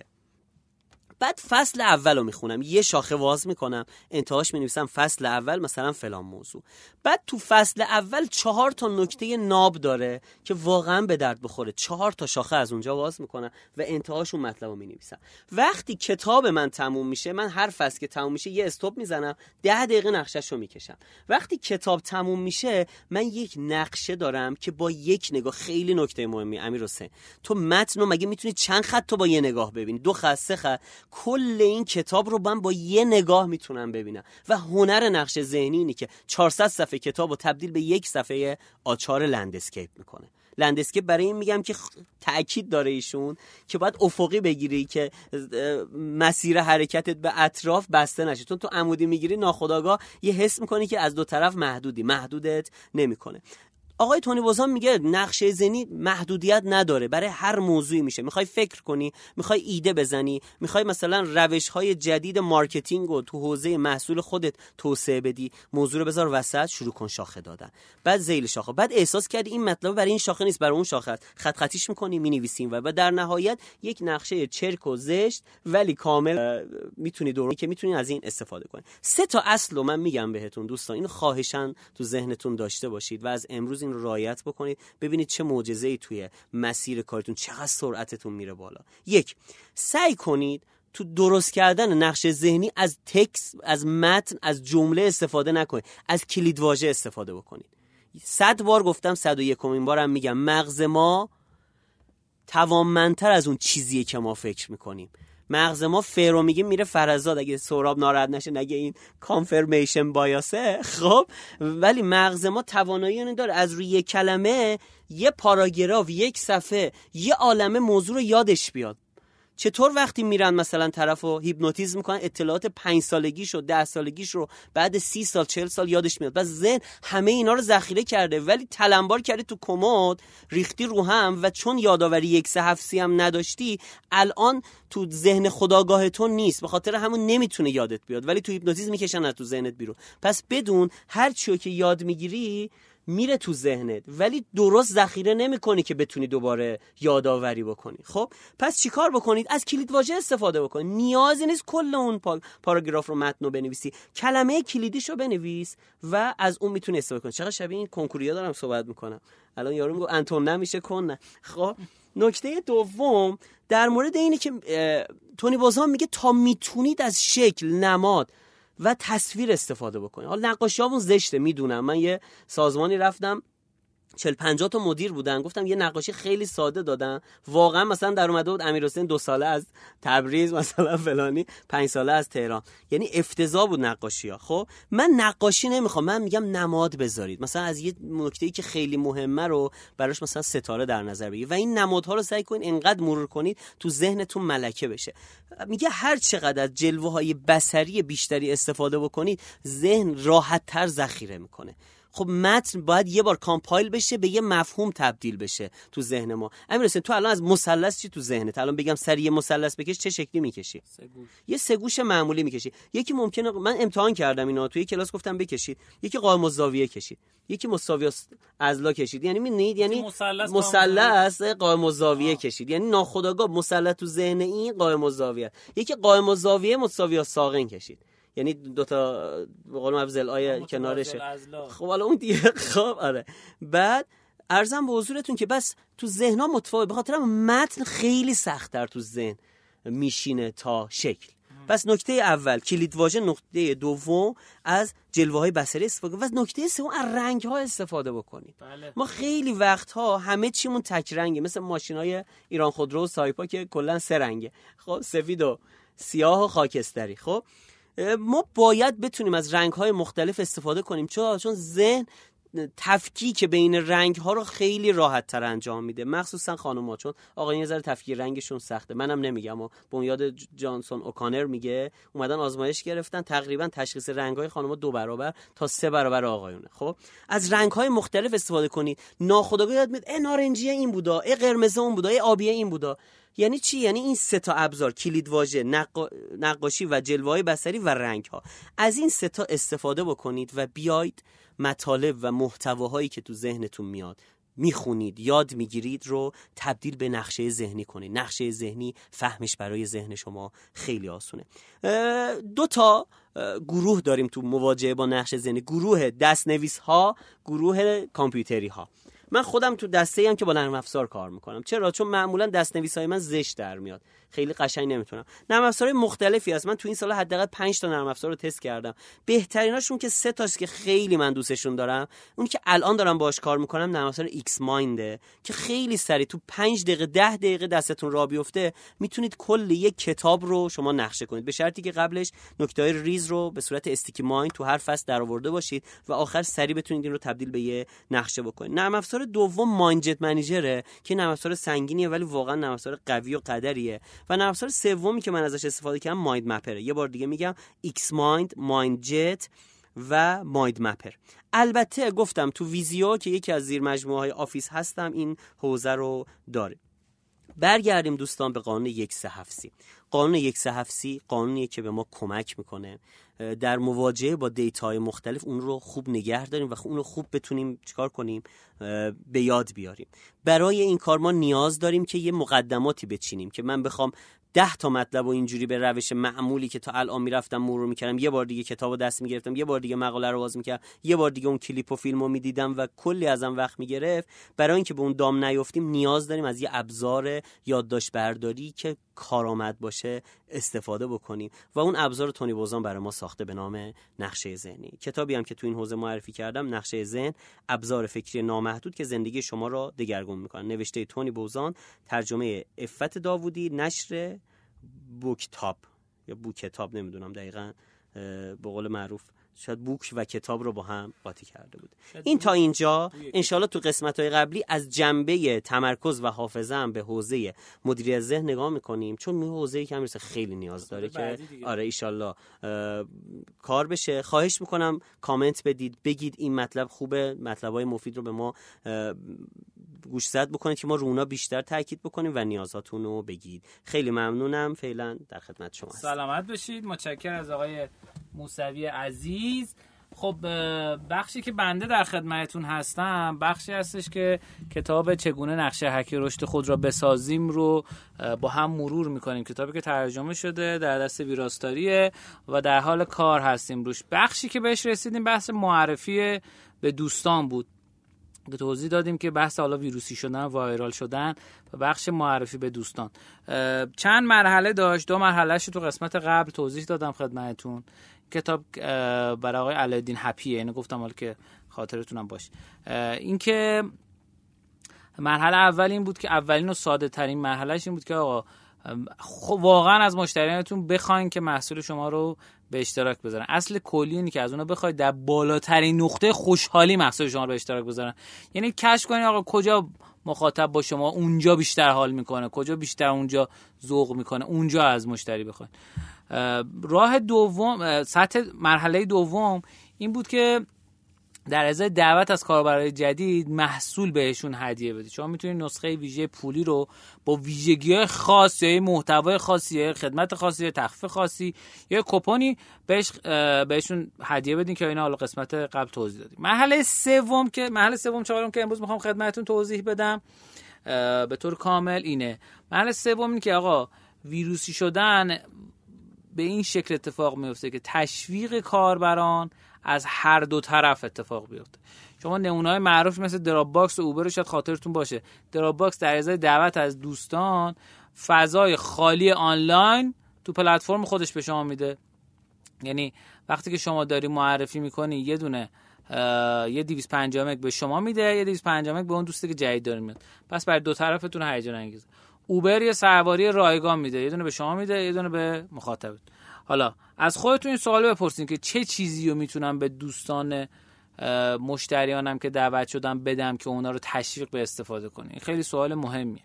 بعد فصل اول رو می‌خونم. یه شاخه واز می‌کنم. انتهاش می‌نویسم فصل اول مثلا فلان موضوع. بعد تو فصل اول چهار تا نکته ناب داره که واقعا به درد بخوره. چهار تا شاخه از اونجا واز می‌کنم و انتهاش اون مطلب رو می‌نویسم. وقتی کتاب من تموم میشه من هر فصل که تموم میشه یه استوب می‌زنم ده دقیقه نقشش رو می‌کشم. وقتی کتاب تموم میشه من یک نقشه دارم که با یک نگاه خیلی نکته مهمی امیر حسین تو متن مگه می‌تونی چند خط تو با یه نگاه ببینی؟ دو خط سه خط. کل این کتاب رو من با یه نگاه می‌تونم ببینم. و هنر نقشه ذهنی اینه که 400 صفحه کتاب رو تبدیل به یک صفحه آچهار landscape می‌کنه. landscape برای این میگم که تاکید داره ایشون که باید افقی بگیری که مسیر حرکتت به اطراف بسته نشه. چون تو عمودی می‌گیری ناخودآگاه یه حس می‌کنی که از دو طرف محدودی. محدودت نمی‌کنه. آقای تونی بوزان میگه نقشه ذهنی محدودیت نداره برای هر موضوعی میشه. می‌خوای فکر کنی می‌خوای ایده بزنی می‌خوای مثلا روش های جدید marketing رو تو حوزه محصول خودت توسعه بدی. موضوع رو بذار وسط شروع کن شاخه دادن. بعد ذیل شاخه. بعد احساس کردی این مطلب برای این شاخه نیست برای اون شاخه است. خط خطیش می‌کنی می‌نویسیم و در نهایت یک نقشه چرک و زشت ولی کامل می‌تونی دوران که می‌تونی از این استفاده کنی. سه تا اصل رو من میگم بهتون دوستان. اینو خواهشاً تو ذهنتون داشته باشید و از امروز این رو رعایت بکنید ببینید چه معجزه‌ای توی مسیر کارتون چقدر سرعتتون میره بالا. یک سعی کنید تو درست کردن نقش ذهنی از تکس از متن از جمله استفاده نکنید. از کلیدواژه استفاده بکنید. صد بار گفتم صد و یکمین بارم میگم مغز ما توانمندتر از اون چیزیه که ما فکر می‌کنیم. مغز ما فرو میگه میره فرزاد اگه سوراب ناراحت نشه نگه این کانفرمیشن بایاسه خب ولی مغز ما توانایی اینو داره از روی یک کلمه یه پاراگراف یک صفحه یه عالمه موضوع رو یادش بیاد. چطور وقتی میرن مثلا طرف رو هیپنوتیزم می‌کنن اطلاعات پنج سالگیش و ده سالگیش رو بعد سی سال چل سال یادش میاد. و ذهن همه اینا رو ذخیره کرده ولی تلمبار کرده تو کمد ریختی رو هم و چون یادآوری یک سه هفت هم نداشتی الان تو ذهن خداگاهتون نیست. به خاطر همون نمی‌تونه یادت بیاد. ولی تو هیپنوتیزم می‌کشن از تو ذهنت بیرون. پس بدون هر چیو که یاد می‌گیری میره تو ذهنت. ولی درست ذخیره نمی‌کنی که بتونی دوباره یادآوری بکنی. خب؟ پس چیکار بکنید؟ از کلید واژه استفاده بکنید. نیازی نیست کل اون پاراگراف رو متن رو بنویسی. کلمه کلیدیش رو بنویس و از اون می‌تونی استفاده کنی. چقدر شبیه این کنکوریا دارم صحبت می‌کنم. الان یارو میگه انتون نمیشه کن خب؟ نکته دوم در مورد اینه که تونی بازان میگه تا می‌تونید از شکل نماد و تصویر استفاده بکنید حالا نقاشی همون زشته می‌دونم. من یه سازمانی رفتم. چل 50 تا مدیر بودن. گفتم یه نقاشی خیلی ساده دادن. واقعا مثلا در اومده بود امیر حسین دو ساله از تبریز مثلا فلانی پنج ساله از تهران. یعنی افتضاح بود نقاشی ها خب من نقاشی نمی‌خوام. من میگم نماد بذارید. مثلا از یه نکته ای که خیلی مهمه رو براش مثلا ستاره در نظر بگیرید. و این نمادها رو سعی کنید انقدر مرور کنید تو ذهنتون ملکه بشه. میگه هر چقدر از جلوه های بصری بیشتری استفاده بکنید ذهن راحت تر ذخیره می‌کنه. خب متن باید یه بار کامپایل بشه به یه مفهوم تبدیل بشه تو ذهن ما. امیر تو الان از مثلث چی تو ذهنت؟ الان بگم سری یه مثلث بکش چه شکلی می‌کشی؟ سگوش. یه سگوش معمولی می‌کشی. یکی ممکنه من امتحان کردم اینا توی کلاس گفتم بکشید. یکی قائم الزاویه کشید. یکی مساوی ازلا کشید. یعنی می‌بینید یعنی مثلث قائم الزاویه. کشید. یعنی ناخودآگاه مثلث تو ذهن این قائم الزاویه یکی قائم الزاویه مساوی ساقین کشید. یعنی دو تا به قول آیه کنارشه. خب حالا اون دیگه خب آره. بعد ارزم به حضورتون که بس تو ذهنها متفاوت. به خاطر متن خیلی سختتر تو ذهن میشینه تا شکل. پس نکته اول کلید واژه نکته دوم از جلوه های بصری استفاده و نکته سوم از رنگ ها استفاده بکنید. بله. ما خیلی وقتها همه چیمون تک رنگه. مثل ماشین های ایران خودرو و سایپا که کلا سه رنگه. خب سفید و سیاه و خاکستری. خب ما باید بتونیم از رنگ های مختلف استفاده کنیم. چون چون ذهن تفکیک بین رنگ ها رو خیلی راحت تر انجام میده. مخصوصا خانم ها چون آقایون یه ذره تفکیک رنگشون سخته. منم نمیگم. و بنیاد جانسون اوکانر میگه اومدن آزمایش گرفتن. تقریبا تشخیص رنگ های خانم دو برابر تا سه برابر آقایونه. خب؟ از رنگ های مختلف استفاده کنید. ناخودآگاه یاد میاد ای نارنجی این بودا. ای قرمز اون بودا. ای آبی این بودا. یعنی چی؟ یعنی این سه تا ابزار کلید واژه نقا... نقاشی و جلوه بصری و رنگ ها از این سه تا استفاده بکنید و بیاید مطالب و محتواهایی که تو ذهنتون میاد می‌خونید یاد می‌گیرید رو تبدیل به نقشه ذهنی کنید. نقشه ذهنی فهمش برای ذهن شما خیلی آسونه. دو تا گروه داریم تو مواجهه با نقشه ذهنی. گروه دستنویس ها گروه کامپیوتری ها من خودم تو دسته‌ای‌ام که با نرم افزار کار می‌کنم. چرا؟ چون معمولا دستنویس های من زشت در میاد. خیلی قشنگ نمی‌تونم. نرم افزار مختلفی هست. من تو این سال حداقل 5 تا نرم افزار رو تست کردم. بهتریناشون که سه تاست که خیلی من دوستشون دارم. اون که الان دارم باش کار می‌کنم نرم افزار XMind ه که خیلی سریع تو 5 دقیقه 10 دقیقه دستتون راه بیفته می‌تونید کل یک کتاب رو شما نقشه کنید. به شرطی که قبلش نکته ریز رو به صورت sticky mind تو هر فصل درآورده باشید و آخر سریع بتونید این رو تبدیل به یه نقشه بکنید. نرم افزار دوم Mindjet Manager ه که نرم افزار سنگینیه ولی واقعا نرم افزار قوی و قدریه. و نرم افزار سومی که من ازش استفاده کردم MindMapper ه یه بار دیگه میگم XMind Mindjet و MindMapper. البته گفتم تو Visio که یکی از زیر مجموعه های Office هستش این حوزه رو داره. برگردیم دوستان به قانون یک سه هفتی قانون یک سه هفتی قانونیه که به ما کمک می‌کنه در مواجهه با data های مختلف اون رو خوب نگه داریم و اون رو خوب بتونیم چیکار کنیم به یاد بیاریم. برای این کار ما نیاز داریم که یه مقدماتی بچینیم که من بخوام ده تا مطلب و اینجوری به روش معمولی که تا الان می‌رفتم مرور می‌کردم یه بار دیگه کتاب دست می‌گرفتم یه بار دیگه مقاله رو باز می‌کردم یه بار دیگه اون کلیپ و فیلم رو می‌دیدم و کلی ازم وقت می‌گرفت. برای اینکه به اون دام نیفتیم نیاز داریم از یه ابزار یادداشت برداری که کارآمد باشه استفاده بکنیم. و اون ابزار تونی بوزان برای ما ساخته به نام نقشه ذهنی. کتابی هم که تو این حوزه معرفی کردم نقشه ذهن ابزار فکری نامحدود که زندگی شما را دگرگون می‌کنن نوشته تونی بوزان ترجمه افت داوودی نشر بوکتاپ یا بوکتاب نمی‌دونم دقیقا به قول معروف شاید بوک و کتاب رو با هم قاطی کرده بود. این تا اینجا انشالله تو قسمت های قبلی از جنبه تمرکز و حافظه هم به حوزه مدیریت ذهن نگاه می‌کنیم چون این حوزه که همیشه خیلی نیاز داره که آره ایشالله کار بشه. خواهش می‌کنم کامنت بدید بگید این مطلب خوبه مطلب های مفید رو به ما گوش زد بکنید که ما رونا بیشتر تاکید بکنیم و نیازاتون رو بگید. خیلی ممنونم. فعلا در خدمت شما سلامت باشید. متشکر از آقای موسوی عزیز. خب بخشی که بنده در خدمتتون هستم بخشی هستش که کتاب چگونه نقشه حکی رشد خود را بسازیم رو با هم مرور می‌کنیم. کتابی که ترجمه شده در دست ویراستاریه و در حال کار هستیم روش. بخشی که بهش رسیدیم بحث معرفی به دوستان بود. توضیح دادیم که بحث حالا ویروسی شدن وایرال شدن و بخش معرفی به دوستان. چند مرحله داشت. دو مرحلهش تو قسمت قبل توضیح دادم خدمتتون. کتاب برای آقای علادین هپیه اینو گفتم حالا که خاطرتونم باشه. اینکه مرحله اول این بود که اولین و ساده ترین مرحلهش این بود که آقا خب واقعا از مشتریانتون بخواین که محصول شما رو به اشتراک بذارن. اصل کلی اینه که از اونها بخواید در بالاترین نقطه خوشحالی محصول شما رو به اشتراک بذارن. یعنی کشف کنید آقا کجا مخاطب با شما اونجا بیشتر حال می‌کنه کجا بیشتر اونجا ذوق می‌کنه اونجا از مشتری بخواید راه دوم سطح مرحله دوم این بود که در ازای دعوت از کاربرای جدید محصول بهشون هدیه بدید. شما می‌تونید نسخه ویژه پولی رو با ویژگی های خاص یا محتوای خاصی یا خدمت خاصی یا تخفیف خاصی یا کوپنی بهش بهشون هدیه بدین که اینا حالا قسمت قبل توضیح دادیم. مرحله سوم که مرحله سوم چهارم که امروز می‌خوام خدمتتون توضیح بدم به طور کامل اینه. مرحله سوم اینه که آقا ویروسی شدن به این شکل اتفاق میفته که تشویق کاربران از هر دو طرف اتفاق بیفته. شما نمونه معروف مثل Dropbox و Uber رو شاید خاطرتون باشه. Dropbox در ازای دعوت از دوستان فضای خالی آنلاین تو پلتفرم خودش به شما میده. یعنی وقتی که شما داری معرفی می‌کنی یه دونه یه 250 مگ به شما میده یه 250 مگ به اون دوستی که جدید داره میاد. پس بر دو طرفتون هیجان انگیزه Uber یه سواری رایگان میده یه دونه به شما میده یه دونه به مخاطب حالا از خودتون این سوال بپرسین که چه چیزی رو می‌تونم به دوستان مشتریانم که دعوت شدم بدم که اونا رو تشویق به استفاده کنین خیلی سوال مهمیه.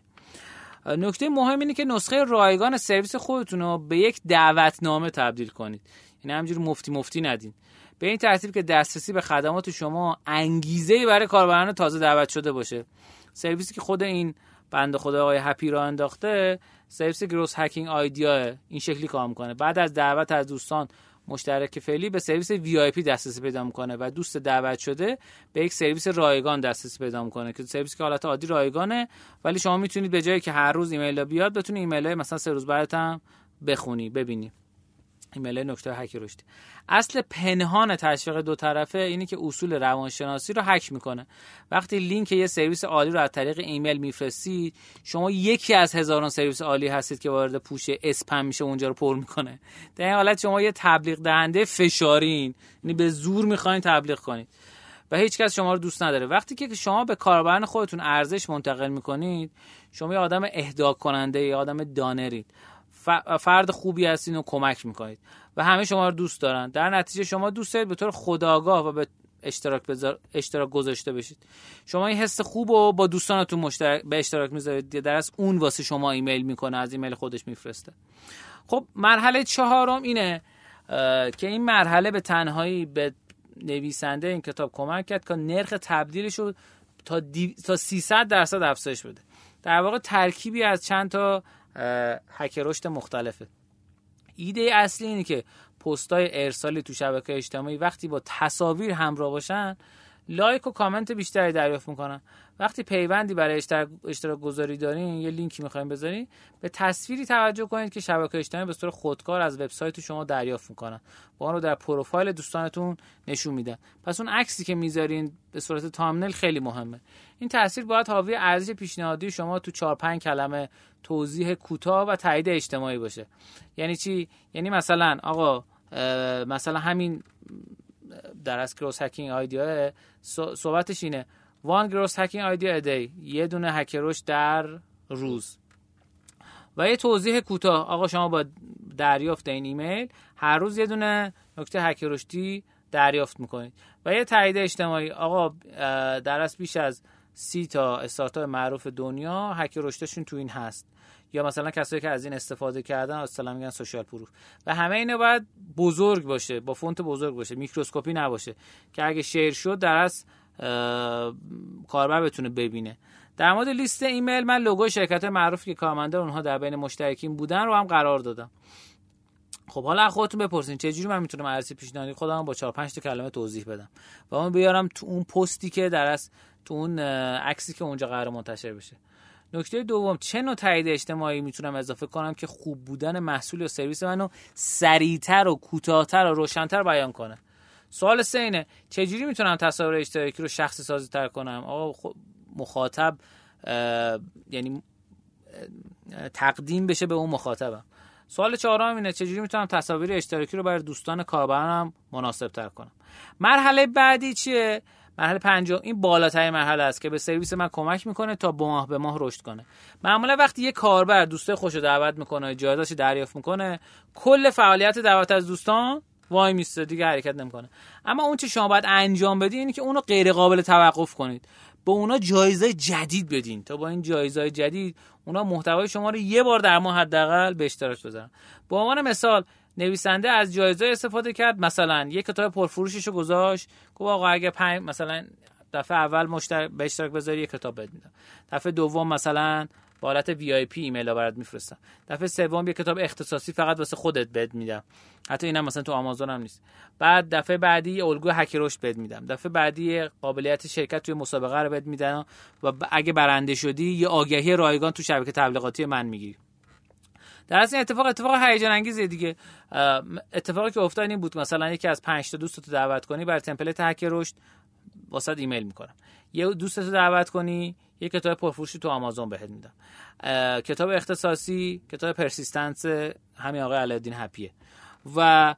نکته مهم اینه که نسخه رایگان سرویس خودتون رو به یک دعوتنامه تبدیل کنید. یعنی همجوری مفتی مفتی ندین. به این ترتیب که دسترسی به خدمات شما انگیزه برای کاربران تازه دعوت شده باشه. سرویسی که خود این بنده خدا آقای هپی را انداخته سرویس گروس هکینگ آیدیا این شکلی کار می‌کنه. بعد از دعوت از دوستان مشترک فعلی به سرویس VIP دسترسی پیدا می‌کنه و دوست دعوت شده به یک سرویس رایگان دسترسی پیدا می‌کنه که سرویس که حالت عادی رایگانه ولی شما می‌تونید به جای اینکه هر روز ایمیل بیاد بتونید ایمیل مثلا سه روز بعدتم بخونی ببینی. ایمیل نکته هک رشدی اصل پنهان تشویق دو طرفه اینه که اصول روانشناسی رو هک می‌کنه. وقتی لینک یه سرویس عالی رو از طریق ایمیل میفرستی شما یکی از هزاران سرویس عالی هستید که وارد پوش اسپم میشه اونجا رو پر می‌کنه. در این حالت شما یه تبلیغ دهنده فشارین. یعنی به زور می‌خواین تبلیغ کنید. و هیچ کس شما رو دوست نداره. وقتی که شما به کاربران خودتون ارزش منتقل می‌کنید شما یه آدم اهدا کننده یه آدم دانرید فرد خوبی هستین و کمک می‌کنید. و همه شما رو دوست دارن. در نتیجه شما دوست دارید به طور خداگاه و به اشتراک بذار... اشتراک گذاشته بشید. شما این حس خوب رو با دوستانتون مشترک به اشتراک می‌ذارید. در از اون واسه شما ایمیل می‌کنه از ایمیل خودش میفرسته. خب مرحله چهارم اینه که این مرحله به تنهایی به نویسنده این کتاب کمک کرد که نرخ تبدیلش رو تا, دی... تا 300 درصد افزایش بده. در واقع ترکیبی از چند تا هک رشد مختلفه. ایده اصلی اینه که پستای ارسالی تو شبکه اجتماعی وقتی با تصاویر همراه باشن لایک و کامنت بیشتری دریافت می‌کنن. وقتی پیوندی برای اشتراک, گذاری دارین یه لینکی می‌خوایم بذارین به تصویری توجه کنید که شبکه اجتماعی به صورت خودکار از وبسایت شما دریافت می‌کنن. با آن رو در پروفایل دوستانتون نشون میدن. پس اون عکسی که می‌ذارین به صورت تامنل خیلی مهمه. این تاثیر باید حاوی ارزش پیشنهادی شما تو 4 5 کلمه توضیح کوتاه و تایید اجتماعی باشه. یعنی چی؟ یعنی مثلا آقا مثلا همین در از کروس هکینگ آیدیا صحبتش اینه. one growth hacking idea a day یه دونه هک رشد در روز. و یه توضیح کوتاه. آقا شما با دریافت این ایمیل هر روز یه دونه نکته هک رشدی دریافت می‌کنید. و یه تایید اجتماعی. آقا در از بیش از سی تا استارتاپ معروف دنیا هک رشدشون تو این هست. یا مثلا کسایی که از این استفاده کردن اصلا میگن social proof. و همه اینا باید بزرگ باشه با فونت بزرگ باشه میکروسکوپی نباشه. که اگه شیر شد در از کاربر بتونه ببینه. در مورد لیست ایمیل من لوگو شرکت معروفی که کارمندان اونها در بین مشترکین بودن رو هم قرار دادم. خب حالا خودتون بپرسین چه جوری من می‌تونم عرضی پیشنهادی خودم با 4 5 تا کلمه توضیح بدم؟ و اون بیارم تو اون پستی که در از تو اون عکسی که اونجا قرار منتشر بشه. نکته دوم چه نوع تایید اجتماعی می‌تونم اضافه کنم که خوب بودن محصول یا سرویس منو سریعتر و کوتاهتر و روشنتر بیان کنه؟ سوال سه اینه چجوری می‌تونم تصاویر اشتراکی رو شخصی سازی تر کنم؟ آقا مخاطب یعنی تقدیم بشه به اون مخاطبم. سوال چهارم اینه چجوری می‌تونم تصاویر اشتراکی رو برای دوستان کاربرانم مناسب تر کنم؟ مرحله بعدی چیه؟ مرحله پنجم این بالاترین مرحله است که به سرویس من کمک می‌کنه تا با ماه به ماه رشد کنه. معمولا وقتی یه کاربر دوست خوش دعوت می‌کنه جایزاش دریافت می‌کنه کل فعالیت دعوت از دوستان وای میسته دیگه حرکت نمی‌کنه. اما اون چه شما باید انجام بدین اینه که اونو غیر قابل توقف کنید. به اونا جایزه جدید بدین. تا با این جایزه جدید اونا محتوای شما رو یه بار در ماه حداقل به اشتراک بذارن. به عنوان مثال نویسنده از جایزه استفاده کرد مثلا یک کتاب پرفروشش رو گذاشت گفت آقا اگه پنج مثلا دفعه اول مشترک به اشتراک بذاری یک کتاب بهت میدم. دفعه دوم مثلا با حالت VIP ایمیل برات میفرستم. دفعه سوم یک کتاب اختصاصی فقط واسه خودت بهت میدم. حتی اینم مثلا تو آمازون هم نیست. بعد دفعه بعدی الگوی هک رشد بهت میدم. دفعه بعدی قابلیت شرکت توی مسابقه رو بهت میدم و اگه برنده شدی یه آگهی رایگان تو شبکه تبلیغاتی من می‌گیری. در اصل اتفاق اتفاق هیجان انگیزه دیگه اتفاقی که افتاد این بود مثلا یکی از 5 تا دوست دعوت کنی بهت template هک رشد واسط ایمیل می‌کنم. یه دوستتو دعوت کنی یه کتاب پرفروشی تو آمازون بهت میدم. کتاب اختصاصی کتاب پرسیستنس همین آقای علادین هپیه و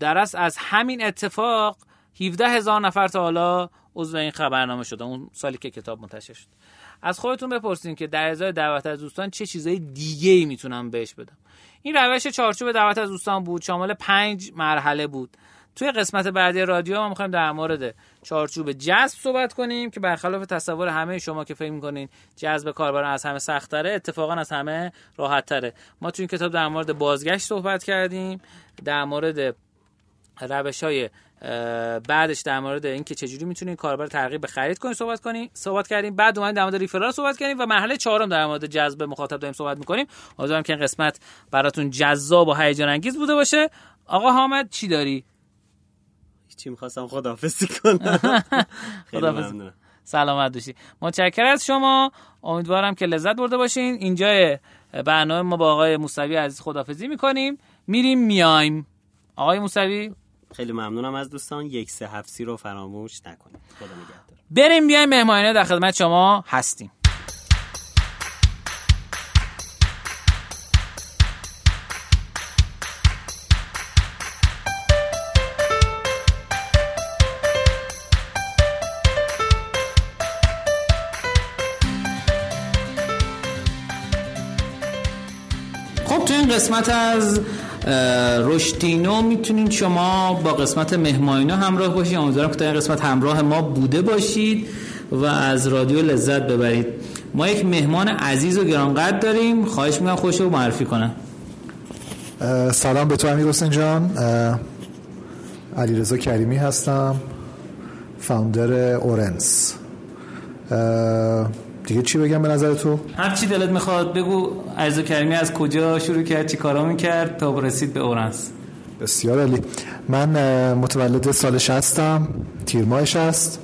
در از همین اتفاق 17 هزار نفر تا حالا عضو این خبرنامه شده. اون سالی که کتاب منتشر شد. از خودتون بپرسین که در ازای دعوت از دوستان چه چیزای دیگه ای می‌تونم بهش بدم. این روش چارچوب دعوت از دوستان بود. شامل پنج مرحله بود. توی قسمت بعدی رادیو ما می‌خوایم در مورد چارچوب جذب صحبت کنیم که برخلاف تصور همه شما که فکر می‌کنین جذب کاربران از همه سختره اتفاقا از همه راحت تره ما توی این کتاب در مورد بازگشت صحبت کردیم در مورد روش های بعدش در مورد اینکه چجوری می‌تونید کاربر ترغیب به خرید کنید صحبت کنیم صحبت کردیم. بعد اومدیم در مورد ریفرال صحبت کردیم و مرحله چهارم در مورد جذب مخاطب داریم صحبت می‌کنیم. امیدوارم که این قسمت براتون جذاب و هیجان انگیز بوده باشه. آقا حامد چی داری؟ چی می‌خواستم خداحافظی کنم. خیلی سلامت باشی. متشکر از شما. امیدوارم که لذت برده باشین. اینجا برنامه ما با آقای موسوی عزیز خداحافظی می‌کنیم. میریم میایم آقای موسوی. خیلی ممنونم از دوستان. یک سه هفت رو فراموش نکنید. خدا نگهدار. بریم بیایم مهمانه در خدمت شما هستیم. قسمت از رشدینو می‌تونید شما با قسمت مهمانینا همراه باشید. امیدوارم که تا این قسمت همراه ما بوده باشید و از رادیو لذت ببرید. ما یک مهمان عزیز و گرانقدر داریم. خواهش می‌کنم خوش رو معرفی کنم. سلام به تو امیر حسین جان. علیرضا کریمی هستم. فاوندر اورنس. دیگه چی بگم به نظر تو؟ هر چی دلت می‌خواد بگو. علیرضا کریمی از کجا شروع کرد؟ چی کارا می‌کرد؟ تا رسید به اورنس بسیار علی من متولد سال 60 تیر ماه 60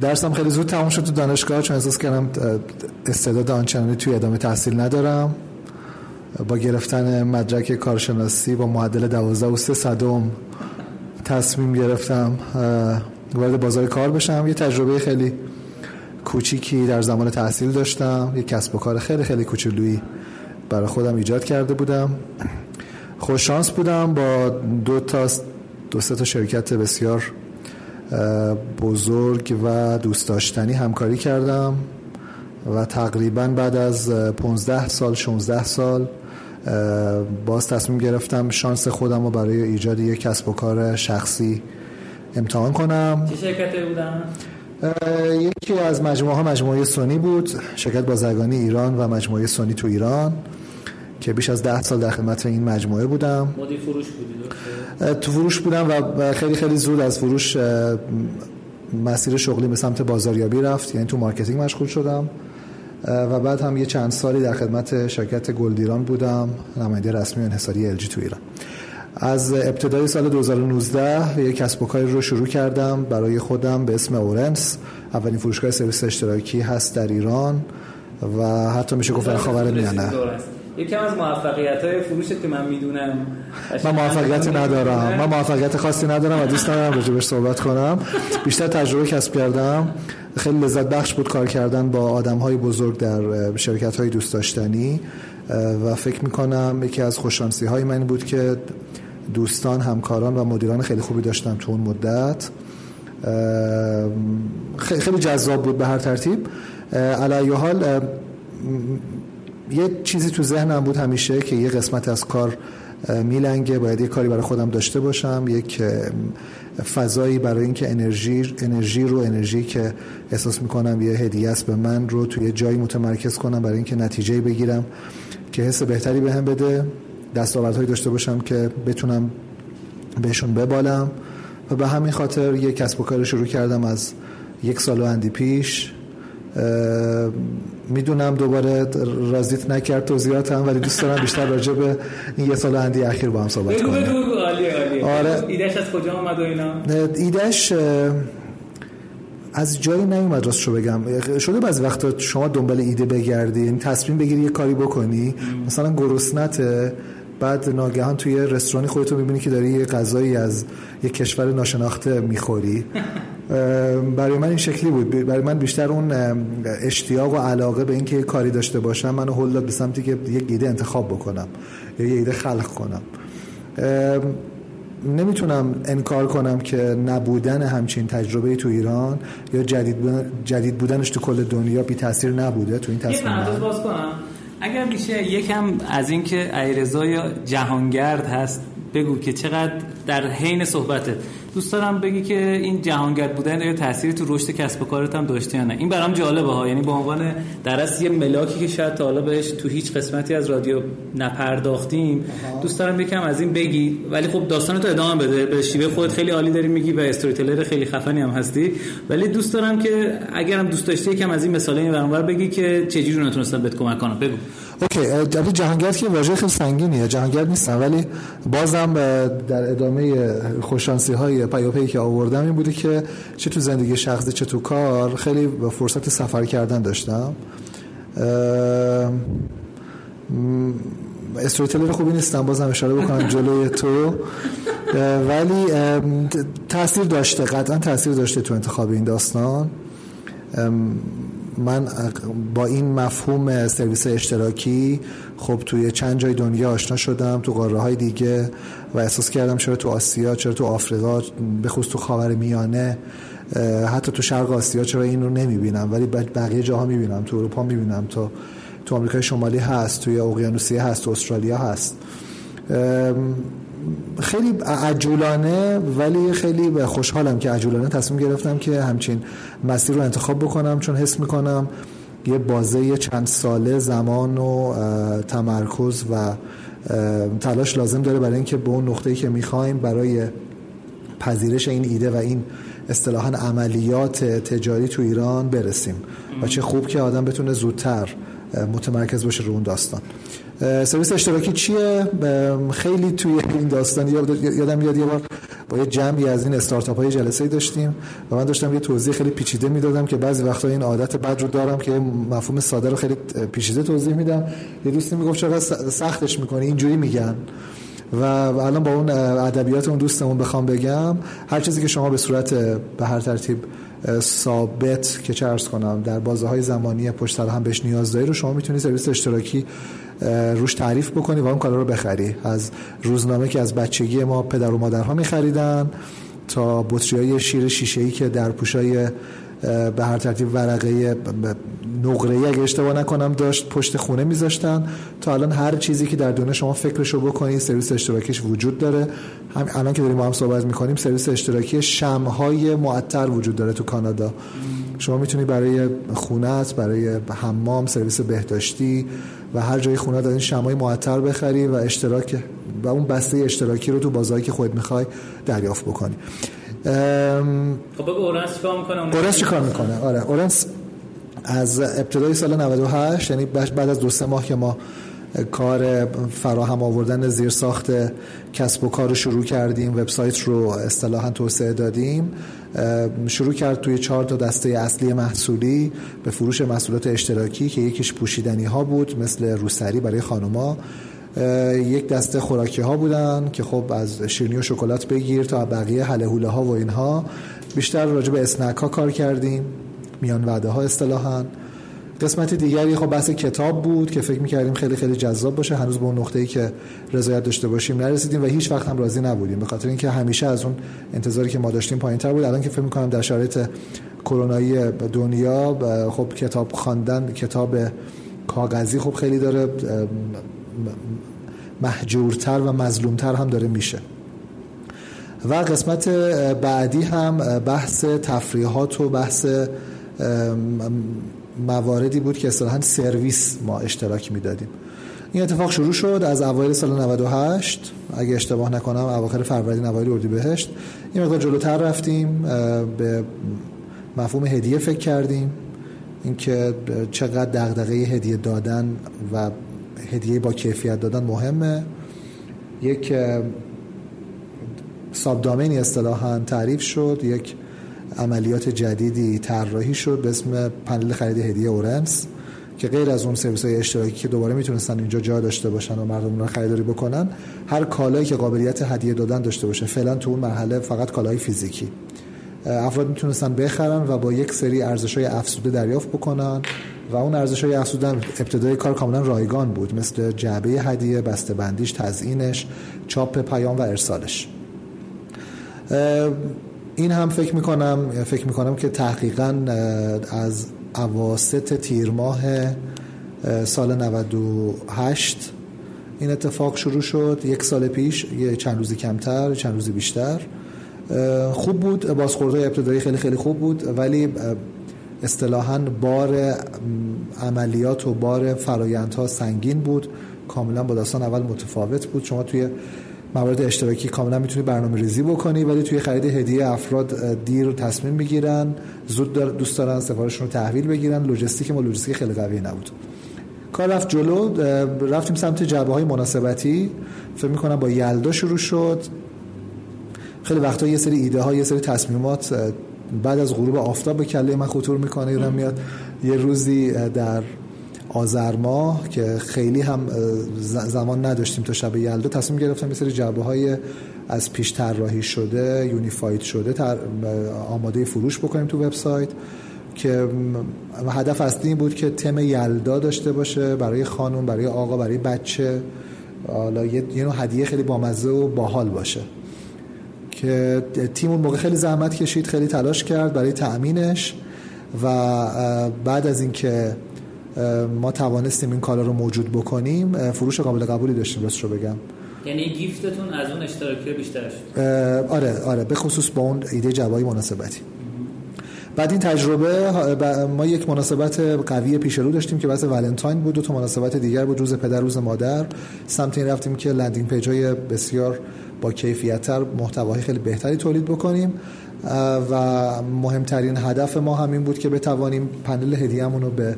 درسم خیلی زود تموم شد تو دانشگاه چون احساس کردم استعداد آنچنانی توی ادامه تحصیل ندارم. با گرفتن مدرک کارشناسی با معدل 12 و 3 صدم تصمیم گرفتم وارد بازار کار بشم. یه تجربه خیلی کوچیکی در زمان تحصیل داشتم. یه کسب و کار خیلی خیلی کوچولویی برای خودم ایجاد کرده بودم. خوش شانس بودم با دو تا دو تا شرکت بسیار بزرگ و دوست داشتنی همکاری کردم و تقریبا بعد از 15 سال 16 سال باز تصمیم گرفتم شانس خودم رو برای ایجاد یک کسب و کار شخصی امتحان کنم. چه شرکتی بودن؟ یکی از مجموعه ها مجموعه سونی بود شرکت بازرگانی ایران و مجموعه سونی تو ایران که بیش از ده سال در خدمت این مجموعه بودم. مدیر فروش بودی تو فروش بودم و خیلی خیلی زود از فروش مسیر شغلی به سمت بازاریابی رفت یعنی تو marketing مشغول شدم. و بعد هم یه چند سالی در خدمت شرکت گلدیران بودم نماینده رسمی انحصاری الژی تو ایران. از ابتدای سال 2019 یک کسب و کاری رو شروع کردم برای خودم به اسم اورنس. اولین فروشگاه سرویس اشتراکی هست در ایران و حتی میشه گفت خاور میانه. یکم از موفقیت های فروشت که من می‌دونم. من موفقیت ندارم. من موفقیت خاصی ندارم و دوست ندارم راجبش صحبت کنم. بیشتر تجربه کسب کردم. خیلی لذت بخش بود کار کردن با آدم های بزرگ در شرکت های دوست داشتنی. و فکر می‌کنم یکی از خوششانسی های من بود که دوستان همکاران و مدیران خیلی خوبی داشتم تو اون مدت. خیلی جذاب بود به هر ترتیب. علی حال یه چیزی تو ذهنم بود همیشه که یه قسمت از کار میلنگه باید یه کاری برای خودم داشته باشم یک فضایی برای اینکه انرژی انرژی رو انرژی که احساس می‌کنم یه هدیه است به من رو توی جایی متمرکز کنم برای اینکه نتیجه بگیرم که حس بهتری بهم به بده. دستاوردهایی داشته باشم که بتونم بهشون ببالم. و به همین خاطر یک کسب و کار شروع کردم از یک سال و اندی پیش. می‌دونم دوباره رازیت نکرد توضیحاتم ولی دوست دارم بیشتر راجع به این یه سال اندی اخیر با هم صحبت کنیم آره. ایدهش از کجا آمد و اینا؟ ایدهش از جایی نیومد راست شو بگم. شده بعضی وقتا شما دنبال ایده بگردی یعنی تصمیم بگیری یه کاری بکنی. مثلا گرسنته. بعد ناگهان توی رستورانی خودتو می‌بینی که داری یه غذایی از یه کشور ناشناخته می‌خوری. برای من این شکلی بود. برای من بیشتر اون اشتیاق و علاقه به اینکه کاری داشته باشم منو هل داد به سمتی که یک ایده انتخاب بکنم یا یه ایده خلق کنم. نمی‌تونم انکار کنم که نبودن همچین تجربه تو ایران یا جدید, جدید بودنش تو کل دنیا بی تاثیر نبوده تو این تصمیم باز کنم. اگر میشه یکم از اینکه ایرزا یا جهانگرد هست بگو که چقدر در حین صحبتت دوست دارم بگی که این جهانگرد بودن یا تأثیری تو رشد کسب و کارت هم داشته یا نه؟ این برام جالبه ها. یعنی به عنوان در یه ملاکی که شاید تا حالا بهش تو هیچ قسمتی از رادیو نپرداختیم دوست دارم یکم از این بگی. ولی خب داستان تو ادامه بده. به شیوه خودت خیلی عالی داری میگی و استوری تلر خیلی خفنی هم هستی. ولی دوست دارم که اگرم دوست داشتی یکم از این مثالا این برام بگی که چجوری نتونستم بهت کمک کنم بگو. اوکی جوی جهانگرد که واژه خیلی سنگینیه جهانگرد نیستم ولی بازم در ادامه خوششانسی های که آوردم این بوده که چه تو زندگی شخصی چه تو کار خیلی فرصت سفر کردن داشتم. استوریتلر خوبی نیستم بازم اشاره بکنم جلوی تو. ولی تاثیر داشته قطعا تاثیر داشته تو انتخاب این داستان. من با این مفهوم سرویس اشتراکی خب توی چند جای دنیا آشنا شدم تو قاره های دیگه و احساس کردم چرا تو آسیا چرا تو آفریقا به خصوص تو خاور میانه حتی تو شرق آسیا چرا این رو نمی‌بینم؟ ولی بقیه جاها می‌بینم تو اروپا می‌بینم تو تو آمریکای شمالی هست توی اقیانوسیه هست تو استرالیا هست. خیلی عجولانه ولی خیلی خوشحالم که عجولانه تصمیم گرفتم که همچین مسیر رو انتخاب بکنم چون حس می‌کنم یه بازه چند ساله زمان و تمرکز و تلاش لازم داره برای اینکه به اون نقطه‌ای که می‌خوایم برای پذیرش این ایده و این اصطلاحا عملیات تجاری تو ایران برسیم. و چه خوب که آدم بتونه زودتر متمرکز باشه رو اون داستان. سرویس اشتراکی چیه؟ خیلی توی این داستان یادم یاد یه بار با یه جمعی از این استارتاپ های جلسه داشتیم و من داشتم یه توضیح خیلی پیچیده می‌دادم که بعضی وقتا این عادت بد رو دارم که مفهوم ساده رو خیلی پیچیده توضیح میدم. یه دوستی می‌گفت چقدر سختش می‌کنه اینجوری میگن. و الان با اون ادبیات اون دوستمون بخوام بگم هر چیزی که شما به صورت به هر ترتیب ثابت که چه کنم در بازه های زمانی پشت سر هم بهش نیاز داری رو شما می‌تونید سرویس اشتراکی روش تعریف بکنی و اون کالا رو بخری. از روزنامه که از بچگی ما پدر و مادرها میخریدن تا بطری های شیر شیشه ای که در پوشای به هر ترتیب ورقه نقره ای اگه اشتباه نکنم داشت پشت خونه میذاشتن. تا الان هر چیزی که در دنیا شما فکرشو بکنید سرویس اشتراکیش وجود داره. هم الان که داریم با هم صحبت می‌کنیم سرویس اشتراکی شمهای معطر وجود داره تو کانادا. شما می‌تونی برای خونت برای حمام سرویس بهداشتی و هر جای خونه این شمای معطر بخری و اشتراک و اون بسته اشتراکی رو تو بازاری که خودت می‌خوای دریافت بکنی. خب بگو اورنس چیکار می‌کنه؟ اورنس چیکار می‌کنه؟ آره اورنس از ابتدای سال 98 یعنی بعد از دو سه ماه که ما کار فراهم آوردن زیر ساخت کسب و کار رو شروع کردیم. وبسایت رو اصطلاحا توسعه دادیم. شروع کرد توی چهار تا دسته اصلی محصولی به فروش محصولات اشتراکی که یکیش پوشیدنی ها بود مثل روسری برای خانوما. یک دسته خوراکی ها بودن که خب از شیرینی و شکلات بگیر تا بقیه حله ها و اینها. بیشتر راجع به اسنک ها کار کردیم. میان وعده ها اصطلاحا. قسمت دیگری خب بحث کتاب بود که فکر می‌کردیم خیلی خیلی جذاب باشه. هنوز به اون نقطه‌ای که رضایت داشته باشیم نرسیدیم و هیچ وقت هم راضی نبودیم. به خاطر اینکه همیشه از اون انتظاری که ما داشتیم پایینتر بود. الان که فکر می‌کنم در شرایط کرونایی دنیا خب کتاب خواندن کتاب کاغذی خب خیلی داره محجورتر و مظلومتر هم داره میشه. و قسمت بعدی هم بحث تفریحات و بحث مواردی بود که اصطلاحا سرویس ما اشتراک می‌دادیم. این اتفاق شروع شد از اوایل سال 98 اگه اشتباه نکنم اواخر فروردین اوایل اردیبهشت. این مقدار جلوتر رفتیم به مفهوم هدیه فکر کردیم. اینکه چقدر دغدغه هدیه دادن و هدیه با کیفیت دادن مهمه. یک سابدامینی اصطلاحا تعریف شد. یک عملیات جدیدی طراحی شد به اسم پنل خرید هدیه اورنس که غیر از اون سرویس های اشتراکی که دوباره می‌تونستن اینجا جا داشته باشن و مردم رو خریداری بکنن هر کالایی که قابلیت هدیه دادن داشته باشه. فعلا تو اون مرحله فقط کالای فیزیکی. افراد می‌تونستن بخرن و با یک سری ارزش های افزوده دریافت بکنن و اون ارزش های افزوده ابتدای کار کاملا رایگان بود مثل جعبه هدیه بسته بندیش تزیینش چاپ پیام و ارسالش. این هم فکر می‌کنم فکر می‌کنم که تحقیقا از اواسط تیر ماه سال 98 این اتفاق شروع شد. یک سال پیش یه چند روزی کمتر چند روزی بیشتر. خوب بود. بازخوردهای ابتدایی خیلی خیلی خوب بود. ولی اصطلاحا بار عملیات و بار فرایندها سنگین بود. کاملا با داستان اول متفاوت بود. شما توی موارد اشتراکی کاملا می‌تونی برنامه ریزی بکنی ولی توی خرید هدیه افراد دیر تصمیم می‌گیرن زود دوست دارن سفارششون رو تحویل بگیرن. لوجستیک ما لوجستیک خیلی قوی نبود. کار رفت جلو رفتیم سمت جبه های مناسبتی. فکر می‌کنم با یلدا شروع شد. خیلی وقتا یه سری ایده ها یه سری تصمیمات بعد از غروب آفتاب به کله من خطور می‌کنه یادم میاد. یه روزی در آذر ماه که خیلی هم زمان نداشتیم تا شب یلدا. تصمیم گرفتم یه سری جعبه های از پیش طراحی شده یونیفاید شده تر آماده فروش بکنیم تو وبسایت که هدف اصلی این بود که تم یلدا داشته باشه برای خانم برای آقا برای بچه. حالا یه نوع هدیه خیلی بامزه و باحال باشه که تیم اون موقع خیلی زحمت کشید خیلی تلاش کرد برای تأمینش و بعد از اینکه ما توانستیم این کالا رو موجود بکنیم فروش قابل قبولی داشتیم راست رو بگم. یعنی گیفتتون از اون اشتراکی بیشتر شد آره آره به خصوص با اون ایده جوایی مناسبتی. بعد این تجربه ما یک مناسبت قوی پیش رو داشتیم که واسه ولنتاین بود دو تا مناسبت دیگر بود روز پدر روز مادر. سمت این رفتیم که landing page های بسیار با کیفیتتر محتواهای خیلی بهتری تولید بکنیم. و مهمترین هدف ما همین بود که بتوانیم پنل هدیه‌مون رو به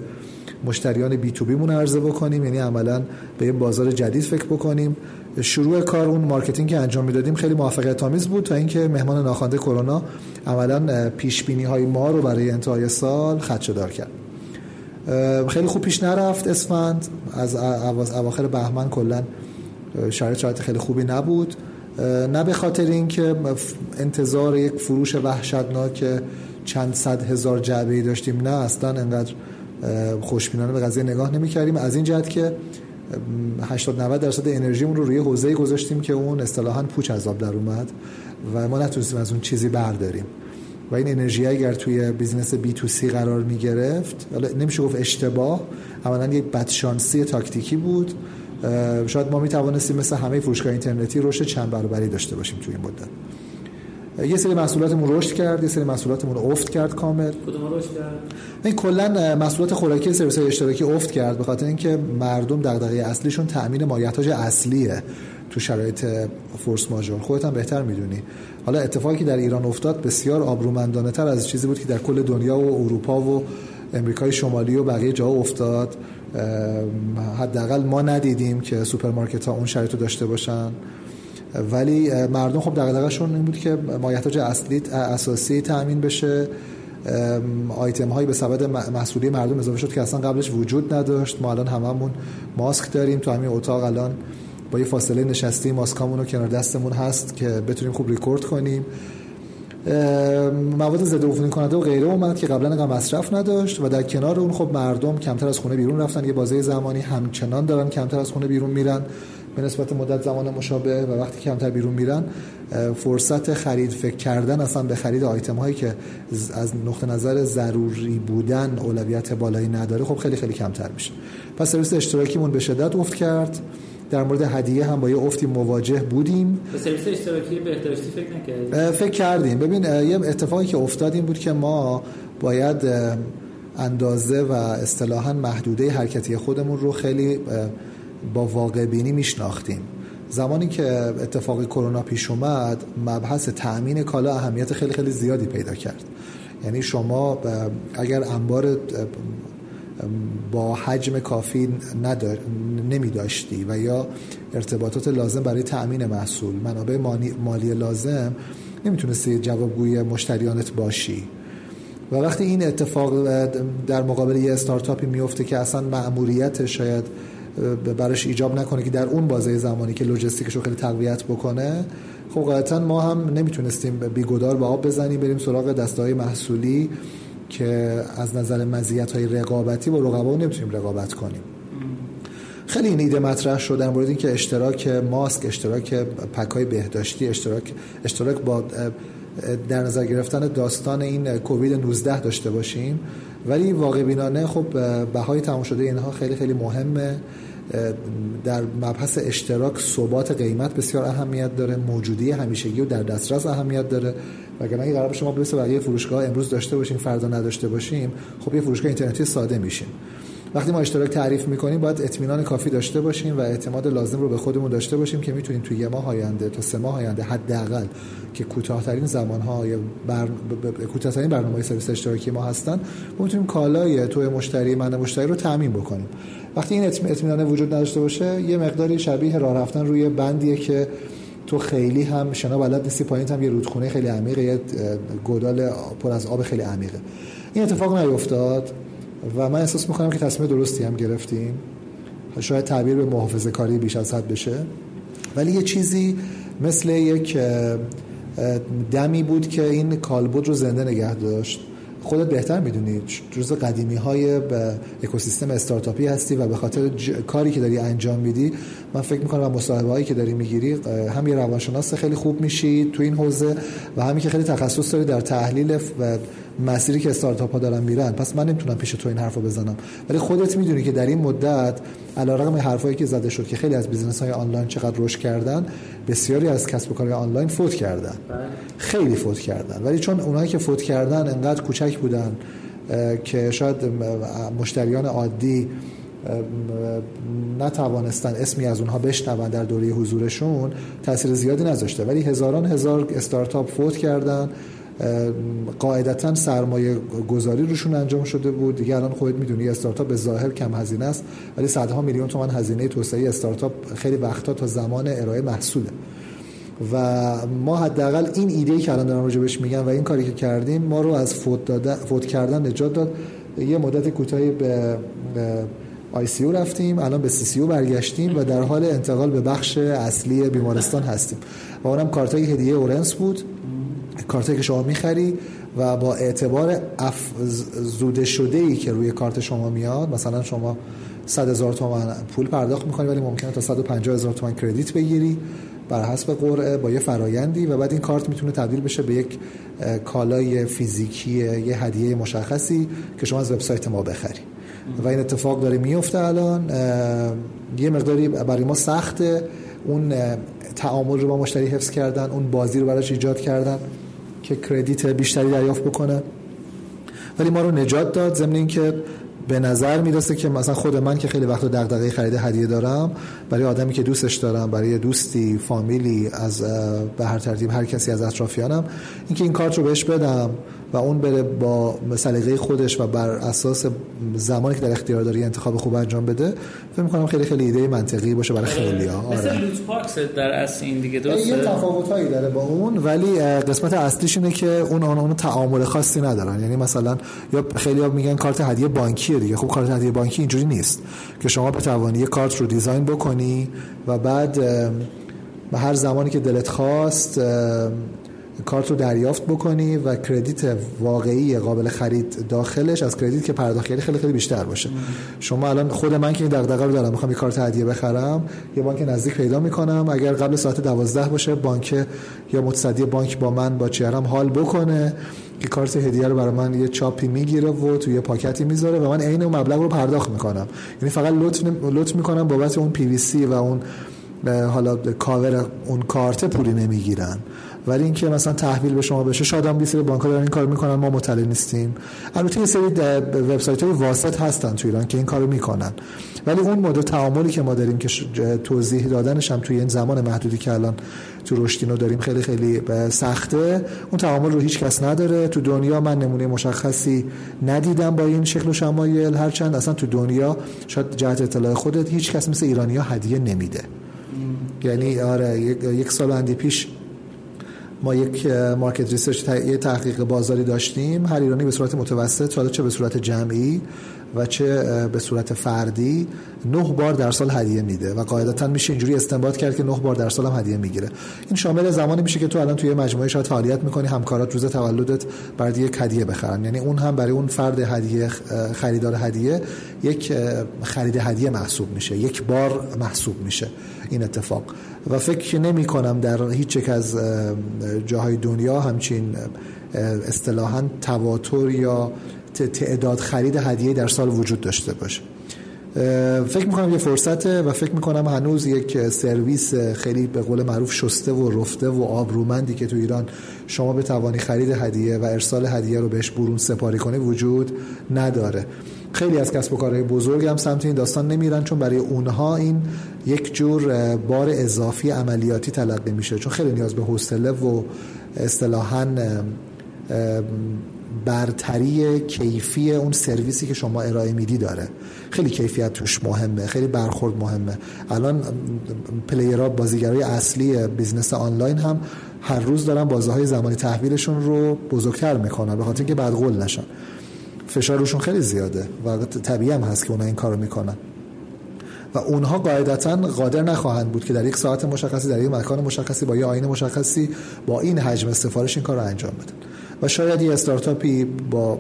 مشتریان B2B مون عرضه بکنیم یعنی عملا به یه بازار جدید فکر بکنیم. شروع کار اون marketing که انجام می‌دادیم خیلی موفقیت آمیز بود تا اینکه مهمان ناخوانده کرونا عملا پیش بینی های ما رو برای انتهای سال خدشه‌دار کرد. خیلی خوب پیش نرفت اسفند. از اواخر بهمن کلا شرایط شرایط خیلی خوبی نبود. نه به خاطر اینکه انتظار یک فروش وحشتناک چند صد هزار جعبه داشتیم نه اصلا انقدر خوشبینانه به قضیه نگاه نمی کردیم از این جهت که 80 90 درصد انرژیمون رو روی حوزه گذاشتیم که اون اصطلاحا پوچ آب در اومد و ما نتونستیم از اون چیزی برداریم. و این انرژی اگر توی business B2C قرار می گرفت نمیشه گفت اشتباه عملا یک بدشانسی تاکتیکی بود. شاید ما می توانستیم مثل همه فروشگاه اینترنتی رشد چند برابری داشته باشیم توی این مدت. یه سری محصولاتمون رشد کرد یه سری محصولاتمون افت کرد کامل. کدوم رشد کرد؟ این کلا محصولات خوراکی سرویس های اشتراکی افت کرد به خاطر اینکه مردم دغدغه اصلیشون تامین مایحتاج اصلیه تو شرایط فورس ماژور. خودت هم بهتر می‌دونی. حالا اتفاقی که در ایران افتاد بسیار آبرومندانه تر از چیزی بود که در کل دنیا و اروپا و امریکای شمالی و بقیه جا افتاد. حداقل ما ندیدیم که سوپرمارکت ها اون شرایط رو داشته باشن. ولی مردم خب دغدغه‌شون این بود که مایحتاج اصلی اساسی تامین بشه. آیتم هایی به سبد محصولی مردم اضافه شد که اصلا قبلش وجود نداشت. ما الان هممون ماسک داریم تو همین اتاق الان. با یه فاصله نشستی ماسکامون رو کنار دستمون هست که بتونیم خوب ریکورد کنیم. مواد ضد عفونی کننده و غیره اومد که قبلا انقدر مصرف نداشت و در کنار اون خب مردم کمتر از خونه بیرون رفتن. یه بازه زمانی همچنان دارن کمتر از خونه بیرون میرن. به نسبت مدت زمان مشابه و وقتی کمتر بیرون میرن فرصت خرید فکر کردن اصلا به خرید آیتم هایی که از نقطه نظر ضروری بودن اولویت بالایی نداره خب خیلی خیلی کمتر میشه. پس سرویس اشتراکیمون به شدت افت کرد. در مورد هدیه هم با یه افتی مواجه بودیم. به سرویس اشتراکی بهداشتی فکر نکردیم فکر کردیم. ببین یه اتفاقی که افتاد این بود که ما باید اندازه و اصطلاحا محدوده حرکتی خودمون رو خیلی با واقع بینی میشناختیم. زمانی که اتفاق کرونا پیش اومد مبحث تأمین کالا اهمیت خیلی خیلی زیادی پیدا کرد. یعنی شما اگر انبار با حجم کافی ندار... نمی داشتی و یا ارتباطات لازم برای تأمین محصول منابع مالی لازم نمی‌تونستی جوابگوی مشتریانت باشی. و وقتی این اتفاق در مقابل یه استارتاپی میفته که اصلا مأموریت شاید براش ایجاب نکنه که در اون بازه زمانی که لوجستیکش رو خیلی تقویت بکنه خب قاعدتا ما هم نمی‌تونستیم بیگدار به آب بزنیم بریم سراغ دستهای محصولی که از نظر مزیت های رقابتی با رقبا نمی‌تونیم رقابت کنیم. خیلی این ایده مطرح شد در مورد اینکه اشتراک ماسک اشتراک پکای بهداشتی اشتراک اشتراک با در نظر گرفتن داستان این کووید 19 داشته باشیم. ولی واقع بینانه خب بهای تمام شده اینها خیلی خیلی مهمه. در مبحث اشتراک ثبات قیمت بسیار اهمیت داره موجودی همیشگی و در دسترس اهمیت داره. وگرنه اگه قرار شما مثل بقیه فروشگاه امروز داشته باشیم فردا نداشته باشیم خب یه فروشگاه اینترنتی ساده میشیم. وقتی ما اشتراک تعریف می‌کنیم باید اطمینان کافی داشته باشیم و اعتماد لازم رو به خودمون داشته باشیم که می‌تونیم توی یه ماه آینده تا سه ماه آینده حداقل که کوتاهترین زمانها یا بر... کوتاهترین برنامه سرویس اشتراکی ما هستن می‌تونیم کالای توی مشتری من مشتری رو تامین بکنیم. وقتی این اطمینان وجود نداشته باشه یه مقداری شبیه راه رفتن روی بندیه که تو خیلی هم شنا بلد نیستی پایین هم یه رودخونه خیلی عمیقه یه گودال پر از آب خیلی عمیقه. این اتفاق نیفتاد. و من احساس می‌کنم که تصمیم درستی هم گرفتیم. شاید تعبیر به محافظه کاری بیش از حد بشه. ولی یه چیزی مثل یک دمی بود که این کالبد رو زنده نگه داشت. خودت بهتر می‌دونی. جزو قدیمی های به اکوسیستم استارتاپی هستی و به خاطر کاری که داری انجام میدی من فکر می‌کنم و مصاحبه هایی که داری می‌گیری هم یه روانشناس خیلی خوب میشی تو این حوزه و همین که خیلی تخصص داری در تحلیل و مسیری که استارتاپ ها دارن میرن. پس من نمی‌تونم پیش تو این حرفو بزنم. ولی خودت می‌دونی که در این مدت علیرغم حرفایی که زده شد که خیلی از business های آنلاین چقدر رشد کردن بسیاری از کسب و کارهای آنلاین فوت کردن. خیلی فوت کردن. ولی چون اونایی که فوت کردن انقدر کوچک بودن که شاید مشتریان عادی نتوانستن اسمی از اونها بشنون در دوره حضورشون تاثیر زیادی نذاشته. ولی هزاران هزار استارتاپ فوت کردن. قاعدتا سرمایه گذاری روشون انجام شده بود. دیگه الان خودت می‌دونی استارتاپ به ظاهر کم هزینه است ولی صدها میلیون تومان هزینه توسعه استارتاپ خیلی وقتا تا زمان ارائه محصوله. و ما حداقل این ایده که الان دارم راجبش میگم و این کاری که کردیم ما رو از فوت, داده، فوت کردن نجات داد. یه مدت کوتاهی به ICU رفتیم الان به CCU برگشتیم و در حال انتقال به بخش اصلی بیمارستان هستیم. و اونم کارتای هدیه اورنس بود. کارتی که شما می‌خری و با اعتبار افزوده شده ای که روی کارت شما میاد مثلا شما 100 هزار تومن پول پرداخت می‌کنی ولی ممکنه تا 150 هزار تومن credit بگیری بر حسب قرعه با یه فرایندی و بعد این کارت می‌تونه تبدیل بشه به یک کالای فیزیکی یه هدیه مشخصی که شما از وبسایت ما بخری. و این اتفاق داره میفته الان یه مقداری برای ما سخته. اون تعامل رو با مشتری حفظ کردن اون بازی رو براش ایجاد کردن. که کردیت بیشتری دریافت بکنه ولی ما رو نجات داد ضمن اینکه به نظر می‌رسه که مثلا خود من که خیلی وقت دغدغه خرید هدیه دارم برای آدمی که دوستش دارم برای دوستی فامیلی از به هر ترتیب هر کسی از اطرافیانم اینکه این کارت رو بهش بدم. و اون بره با سلیقه خودش و بر اساس زمانی که در اختیار داری انتخاب خوب انجام بده فکر می‌کنم خیلی خیلی ایده منطقی باشه برای خیلی‌ها آره. مثل loot box در اصل این دیگه درسته یه تفاوتایی داره با اون ولی قسمت اصلیش اینه که اون اون, اون تعامل خاصی ندارن. یعنی مثلا یا خیلی‌ها میگن کارت هدیه بانکیه دیگه. خب کارت هدیه بانکی اینجوری نیست که شما بتوانی یه کارت رو دیزاین بکنی و بعد به هر زمانی که دلت خواست کارت رو دریافت بکنی و کردیت واقعی قابل خرید داخلش از کردیت که پرداخت خیلی خیلی بیشتر باشه. شما الان خود من که این دغدغه رو دارم می‌خوام یه کارت هدیه بخرم یه بانک نزدیک پیدا می‌کنم. اگر قبل ساعت دوازده باشه بانک یا متصدی بانک با من با چهرم حال بکنه که کارت هدیه رو برای من یه چاپی می‌گیره و توی یه پاکتی می‌ذاره و من عین اون مبلغ رو پرداخت می‌کنم. یعنی فقط لطف لطف می‌کنم بابت اون پی وی سی و اون حالا کاور اون کارت پولی نمی‌گیرن. ولی اینکه مثلا تحویل به شما بشه شاید هم یه سری بانک دارن این کار می‌کنن ما مطلع نیستیم. البته یه سری وبسایت های واسط هستن تو ایران که این کارو می‌کنن. ولی اون مدل تعاملی که ما داریم که توضیح دادنش هم توی این زمان محدودی که الان تو رشدینو داریم خیلی خیلی سخته. اون تعامل رو هیچ کس نداره. تو دنیا من نمونه مشخصی ندیدم با این شکل و شمایل. هرچند اصلا تو دنیا شاید جهت اطلاع خودت هیچ کس مثل ایرانیا هدیه نمیده. یعنی آره یک سال اندی پیش ما یک market research تحقیق بازاری داشتیم. هر ایرانی به صورت متوسط حالا چه به صورت جمعی و چه به صورت فردی نه بار در سال هدیه میده و قاعدتا میشه اینجوری استنباط کرد که نه بار در سال هم هدیه می‌گیره. این شامل زمانی میشه که تو الان توی مجموعه شاید فعالیت می‌کنی همکارات روز تولدت برای یک هدیه بخرن. یعنی اون هم برای اون فرد هدیه خریدار هدیه یک خرید هدیه محسوب میشه یک بار محسوب میشه این اتفاق. و فکر نمی کنم در هیچ یک از جاهای دنیا همچین اصطلاحا تواتر یا تعداد خرید هدیه در سال وجود داشته باشه. فکر می‌کنم یه فرصته و فکر می‌کنم هنوز یک سرویس خیلی به قول معروف شسته و رفته و آبرومندی که تو ایران شما بتوانی خرید هدیه و ارسال هدیه رو بهش برون سپاری کنه وجود نداره. خیلی از کسب و کارهای بزرگ هم سمت این داستان نمیرن چون برای اونها این یک جور بار اضافی عملیاتی تلقی میشه. چون خیلی نیاز به حوصله و اصطلاحا برتری کیفی اون سرویسی که شما ارائه میدی داره. خیلی کیفیت توش مهمه خیلی برخورد مهمه. الان player ها بازیگرای اصلی business آنلاین هم هر روز دارن بازه های زمانی تحویلشون رو بزرگتر می‌کنن به خاطر اینکه بدقول نشن. فشار روشون خیلی زیاده و طبیعی هم هست که اونا این کارو می‌کنن. و اونها قاعدتا قادر نخواهند بود که در یک ساعت مشخصی در یک مکان مشخصی با یه آیین مشخصی با این حجم سفارش این کار رو انجام بدن. و شاید یه استارتاپی با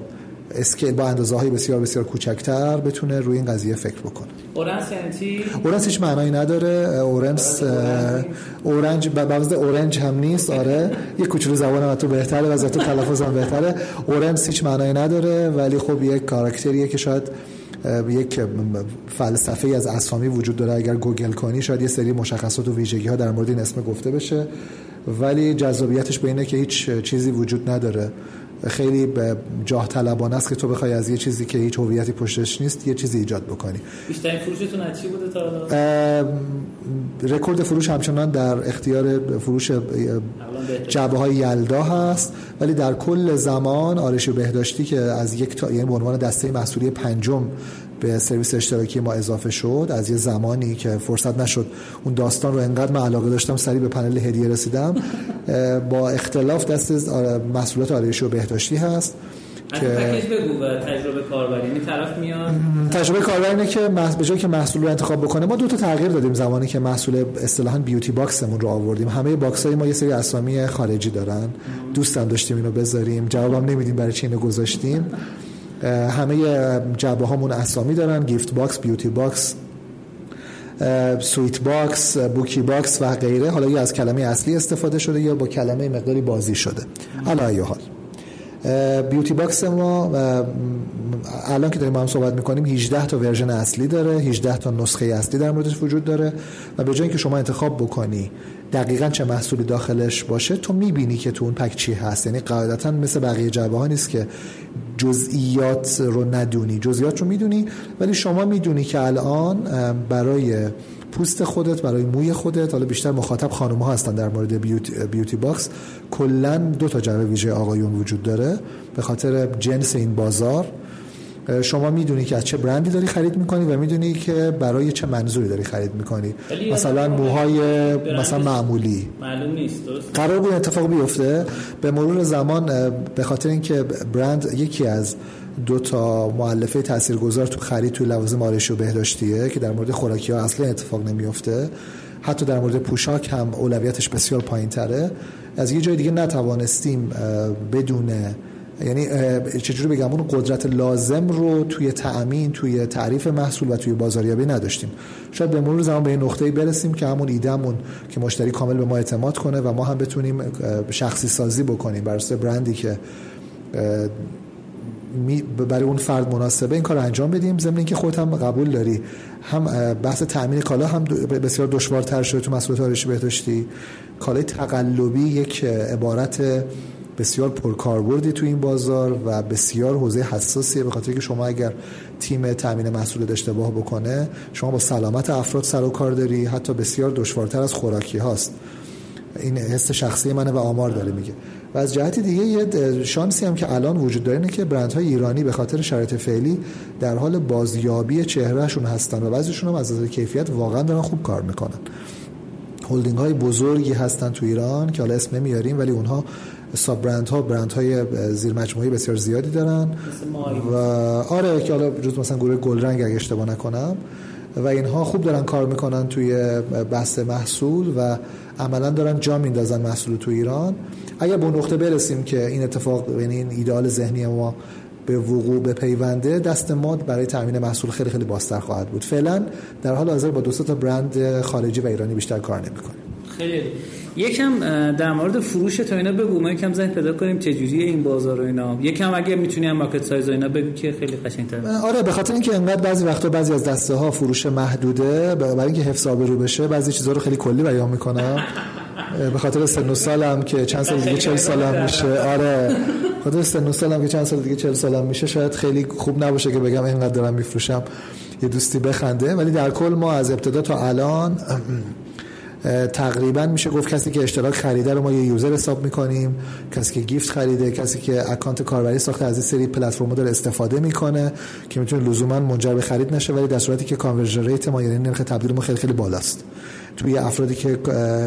scale با اندازه های بسیار بسیار کوچکتر بتونه روی این قضیه فکر بکنه. اورنس یعنی اورنس هیچ معنایی نداره. اورنس orange به orange هم نیست آره. یه کوچولو زبان تو بهتره و تو تلفظ هم بهتره. اورنس هیچ معنایی نداره ولی خب یک کاراکتریه که شاید یک فلسفه از اسامی وجود داره. اگر گوگل کنی شاید یه سری مشخصات و ویژگی ها در مورد این اسم گفته بشه. ولی جذابیتش به اینه که هیچ چیزی وجود نداره. خیلی به جاه طلبانه است که تو بخوای از یه چیزی که هیچ هویتی پشتش نیست یه چیزی ایجاد بکنی. بیشترین فروشتون از چی بوده تا رکورد فروش همچنان در اختیار فروش جبه های یلدا هست. ولی در کل زمان آرش بهداشتی که از یک تا یعنی به عنوان دسته محصولی پنجم به سرویس اشتراکی ما اضافه شد از یه زمانی که فرصت نشد اون داستان رو انقدر من علاقه داشتم سری به پنل هدیه رسیدم. با اختلاف دست محصولات آرایشی و بهداشتی هست که بگو تجربه کاربری. یعنی طرف میاد. تجربه کاربری اینه که به جای که محصول رو انتخاب بکنه ما دو تا تغییر دادیم زمانی که محصول اصطلاحا beauty box مون رو آوردیم. همه box های ما یه سری اسامی خارجی دارن. دوستم داشتیم اینو بذاریم. جوابم نمیدیم برای چی اینو گذاشتیم. همه جعبه هامون اسامی دارن. gift box beauty box sweet box بوکی box و غیره. حالا یا از کلمه اصلی استفاده شده یا با کلمه مقداری بازی شده. علی ای حال. beauty box ما الان که داریم با هم صحبت می‌کنیم 18 تا version اصلی داره 18 تا نسخه اصلی در موردش وجود داره و به جای اینکه شما انتخاب بکنی دقیقا چه محصولی داخلش باشه تو می‌بینی که تو اون pack چی هست. یعنی قاعدتا مثل بقیه جعبه ها نیست که جزئیات رو ندونی. جزئیات رو می‌دونی ولی شما می‌دونی که الان برای پوست خودت برای موی خودت حالا بیشتر مخاطب خانم ها هستن در مورد beauty, beauty box کلا دو تا جعبه ویژه آقایون وجود داره. به خاطر جنس این بازار شما می‌دونی که از چه برندی داری خرید می‌کنی و می‌دونی که برای چه منظوری داری خرید می‌کنی. مثلا موهای مثلا معمولی. معلوم نیست قرار بود اتفاق بیفته. به مرور زمان به خاطر اینکه برند یکی از دو تا مؤلفه تاثیرگذار تو خرید تو لوازم آرایشی و بهداشتیه که در مورد خوراکی ها اصلا اتفاق نمیفته حتی در مورد پوشاک هم اولویتش بسیار پایین تره از یه جای دیگه نتوانستیم بدون یعنی چجوری بگم اون قدرت لازم رو توی تأمین توی تعریف محصول و توی بازاریابی نداشتیم. شاید به مرور زمان به این نقطه‌ای برسیم که همون ایدهمون که مشتری کامل به ما اعتماد کنه و ما هم بتونیم شخصی سازی بکنیم بر برندی که برای اون فرد مناسبه این کار رو انجام بدیم. ضمن اینکه خودت هم قبول داری. هم بحث تامین کالا هم بسیار دشوارتر شده تو مسئولیت آرایشی بهداشتی. کالای تقلبی یک عبارت بسیار پرکاربردی تو این بازار و بسیار حوزه حساسیه به خاطر که شما اگر تیم تامین محصول اشتباه بکنه شما با سلامت افراد سر و کار داری حتی بسیار دشوارتر از خوراکی هاست. این حس شخصی منه و آمار داره میگه. و از جهت دیگه یه شانسی هم که الان وجود داره اینه که برندهای ایرانی به خاطر شرایط فعلی در حال بازیابی چهرهشون هستن و بعضیشون هم از نظر کیفیت واقعا دارن خوب کار می‌کنن. هلدینگ های بزرگی هستن تو ایران که حالا اسم نمیاریم ولی اونها ساب برند ها برند های زیر مجموعه بسیار زیادی دارن. و آره که حالا جز مثلا گروه گلرنگ اگه اشتباه نکنم. و اینها خوب دارن کار می‌کنن توی بحث محصول و عملا دارن جا میندازن محصول تو ایران. اگر به نقطه برسیم که این اتفاق یعنی این ایدئال ذهنی ما به وقوع به پیونده دست ما برای تامین محصول خیلی خیلی باستر خواهد بود. فعلا در حال حاضر با دو تا برند خارجی و ایرانی بیشتر کار نمی‌کنیم. خیلی. یکم در مورد فروش تا اینا بگو. ما یکم ذهن پیدا کنیم چه جوریه این بازار و اینا. یکم اگه می‌تونی هم مارکت سایز و اینا بگو که خیلی قشنگ‌تر آره به خاطر اینکه انقدر بعضی وقتا بعضی از دسته ها فروش محدوده برای اینکه حفظ آبرو بشه بعضی چیزا رو خیلی کلی بیان می‌کنم به خاطر سن و سالم که چند سال دیگه 40 سالم میشه. آره خاطر سن و سالم که چند سال دیگه 40 سالم میشه شاید خیلی خوب نباشه که بگم اینقدر دارم میفروشم. یه دوستی بخنده. ولی در کل ما از ابتدا تا الان تقریبا میشه گفت کسی که اشتراک خریده رو ما یه یوزر حساب می‌کنیم کسی که گیفت خریده کسی که اکانت کاربری ساخته از این سری پلتفرم داره استفاده می‌کنه که می‌تونه لزوما منجر به خرید نشه ولی در صورتی که conversion rate ما یعنی نرخ تبدیل ما خیلی خیلی بالاست. توی افرادی که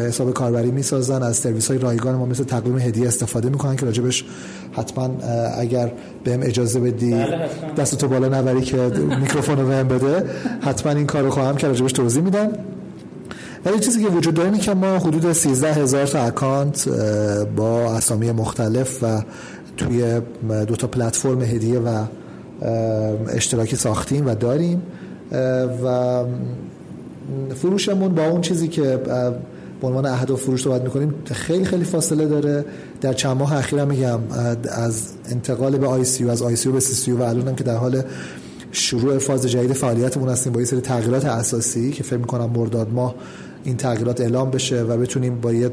حساب کاربری می‌سازن از سرویس های رایگان ما مثل تقویم هدیه استفاده می‌کنن که راجبش حتما اگر بهم اجازه بدی بله، دستتو بالا نبری که میکروفون رو بهم بده حتما این کارو خواهم که راجبش توضیح میدم ولی چیزی که وجود داره که ما حدود 13 هزار تا account با اسامی مختلف و توی دو تا پلتفرم هدیه و اشتراکی ساختیم و داریم. و فروشمون با اون چیزی که به عنوان اهداف فروش صحبت می‌کنیم خیلی خیلی فاصله داره. در چند ماه اخیر میگم از انتقال به آی سی از آی سی به سی سی و الانم که در حال شروع فاز جدید فعالیتمون هستیم با یه سری تغییرات اساسی که فکر می‌کنم مرداد ماه این تغییرات اعلام بشه و بتونیم با یه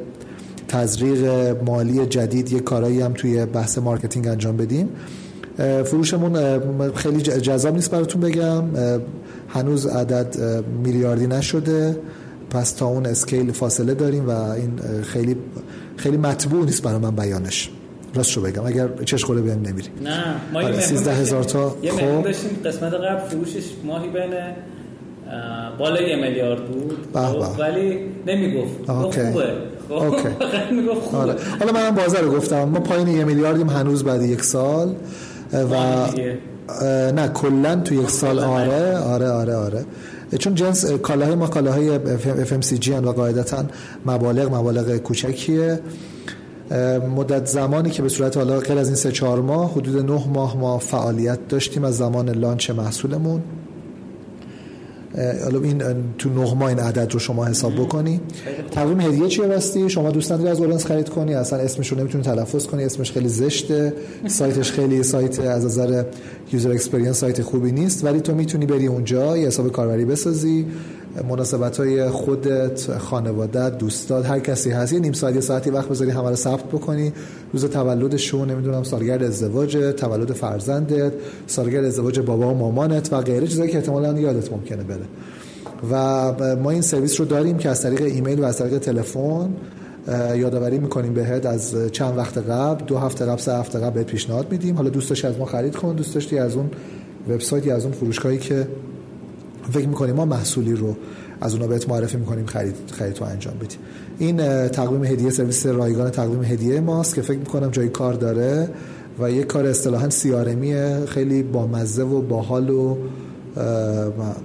تزریق مالی جدید یه کارایی هم توی بحث marketing انجام بدیم. فروشمون خیلی جذاب نیست براتون بگم. هنوز عدد میلیاردی نشده. پس تا اون scale فاصله داریم و این خیلی خیلی مطبوع نیست برای من بیانش. راست شو بگم. اگر چشم غره بهم نمیری. نه ما یه 13 آره، هزار تا. یه خب. داشتیم. قسمت قبل فروشش ماهی بین بالای یه میلیارد بود. خب، ولی نمی‌گفت. خوبه. خب، اوکی. خوبه. آره. حالا من بازار رو گفتم. ما پایین یه میلیاردیم هنوز بعد یک سال. و نه کلا تو یک سال آره. آره آره آره. چون جنس کالاهای ما کالاهای FMCG و قاعدتا مبالغ مبالغ کوچکیه. مدت زمانی که به صورت حالا غیر از این سه چهار ماه حدود نه ماه ما فعالیت داشتیم از زمان لانچ محصولمون. حالا این تو نه ماه این عدد رو شما حساب بکنی. تقویم هدیه چیه بستی شما دوست نداری از اورنس خرید کنی؟ اصلا اسمش رو نمی‌تونی تلفظ کنی. اسمش خیلی زشته. سایتش خیلی سایت از نظر user experience سایت خوبی نیست. ولی تو می‌تونی بری اونجا یه حساب کاربری بسازی. مناسبت های خودت خانوادت دوستات هر کسی هست. یه نیم ساعت یه ساعتی وقت بذاری همه رو ثبت بکنی. روز تولدشون نمی‌دونم سالگرد ازدواج تولد فرزندت سالگرد ازدواج بابا و مامانت و غیره. چیزایی که احتمالاً یادت ممکنه بره. و ما این سرویس رو داریم که از طریق ایمیل و از طریق تلفن یادآوری می‌کنیم بهت. از چند وقت قبل دو هفته قبل سه هفته قبل بهت پیشنهاد میدیم. حالا دوست داشتی از ما خرید کن. دوست داشتی از اون وبسایتی از اون فروشگاهی که فکر می‌کنیم ما محصولی رو از اونا بهت معرفی می‌کنیم خرید خرید تو انجام بدی. این تقویم هدیه سرویس رایگان تقویم هدیه ماست که فکر می‌کنم جای کار داره و یک کار اصطلاحا سیارمی خیلی با مزه و باحال و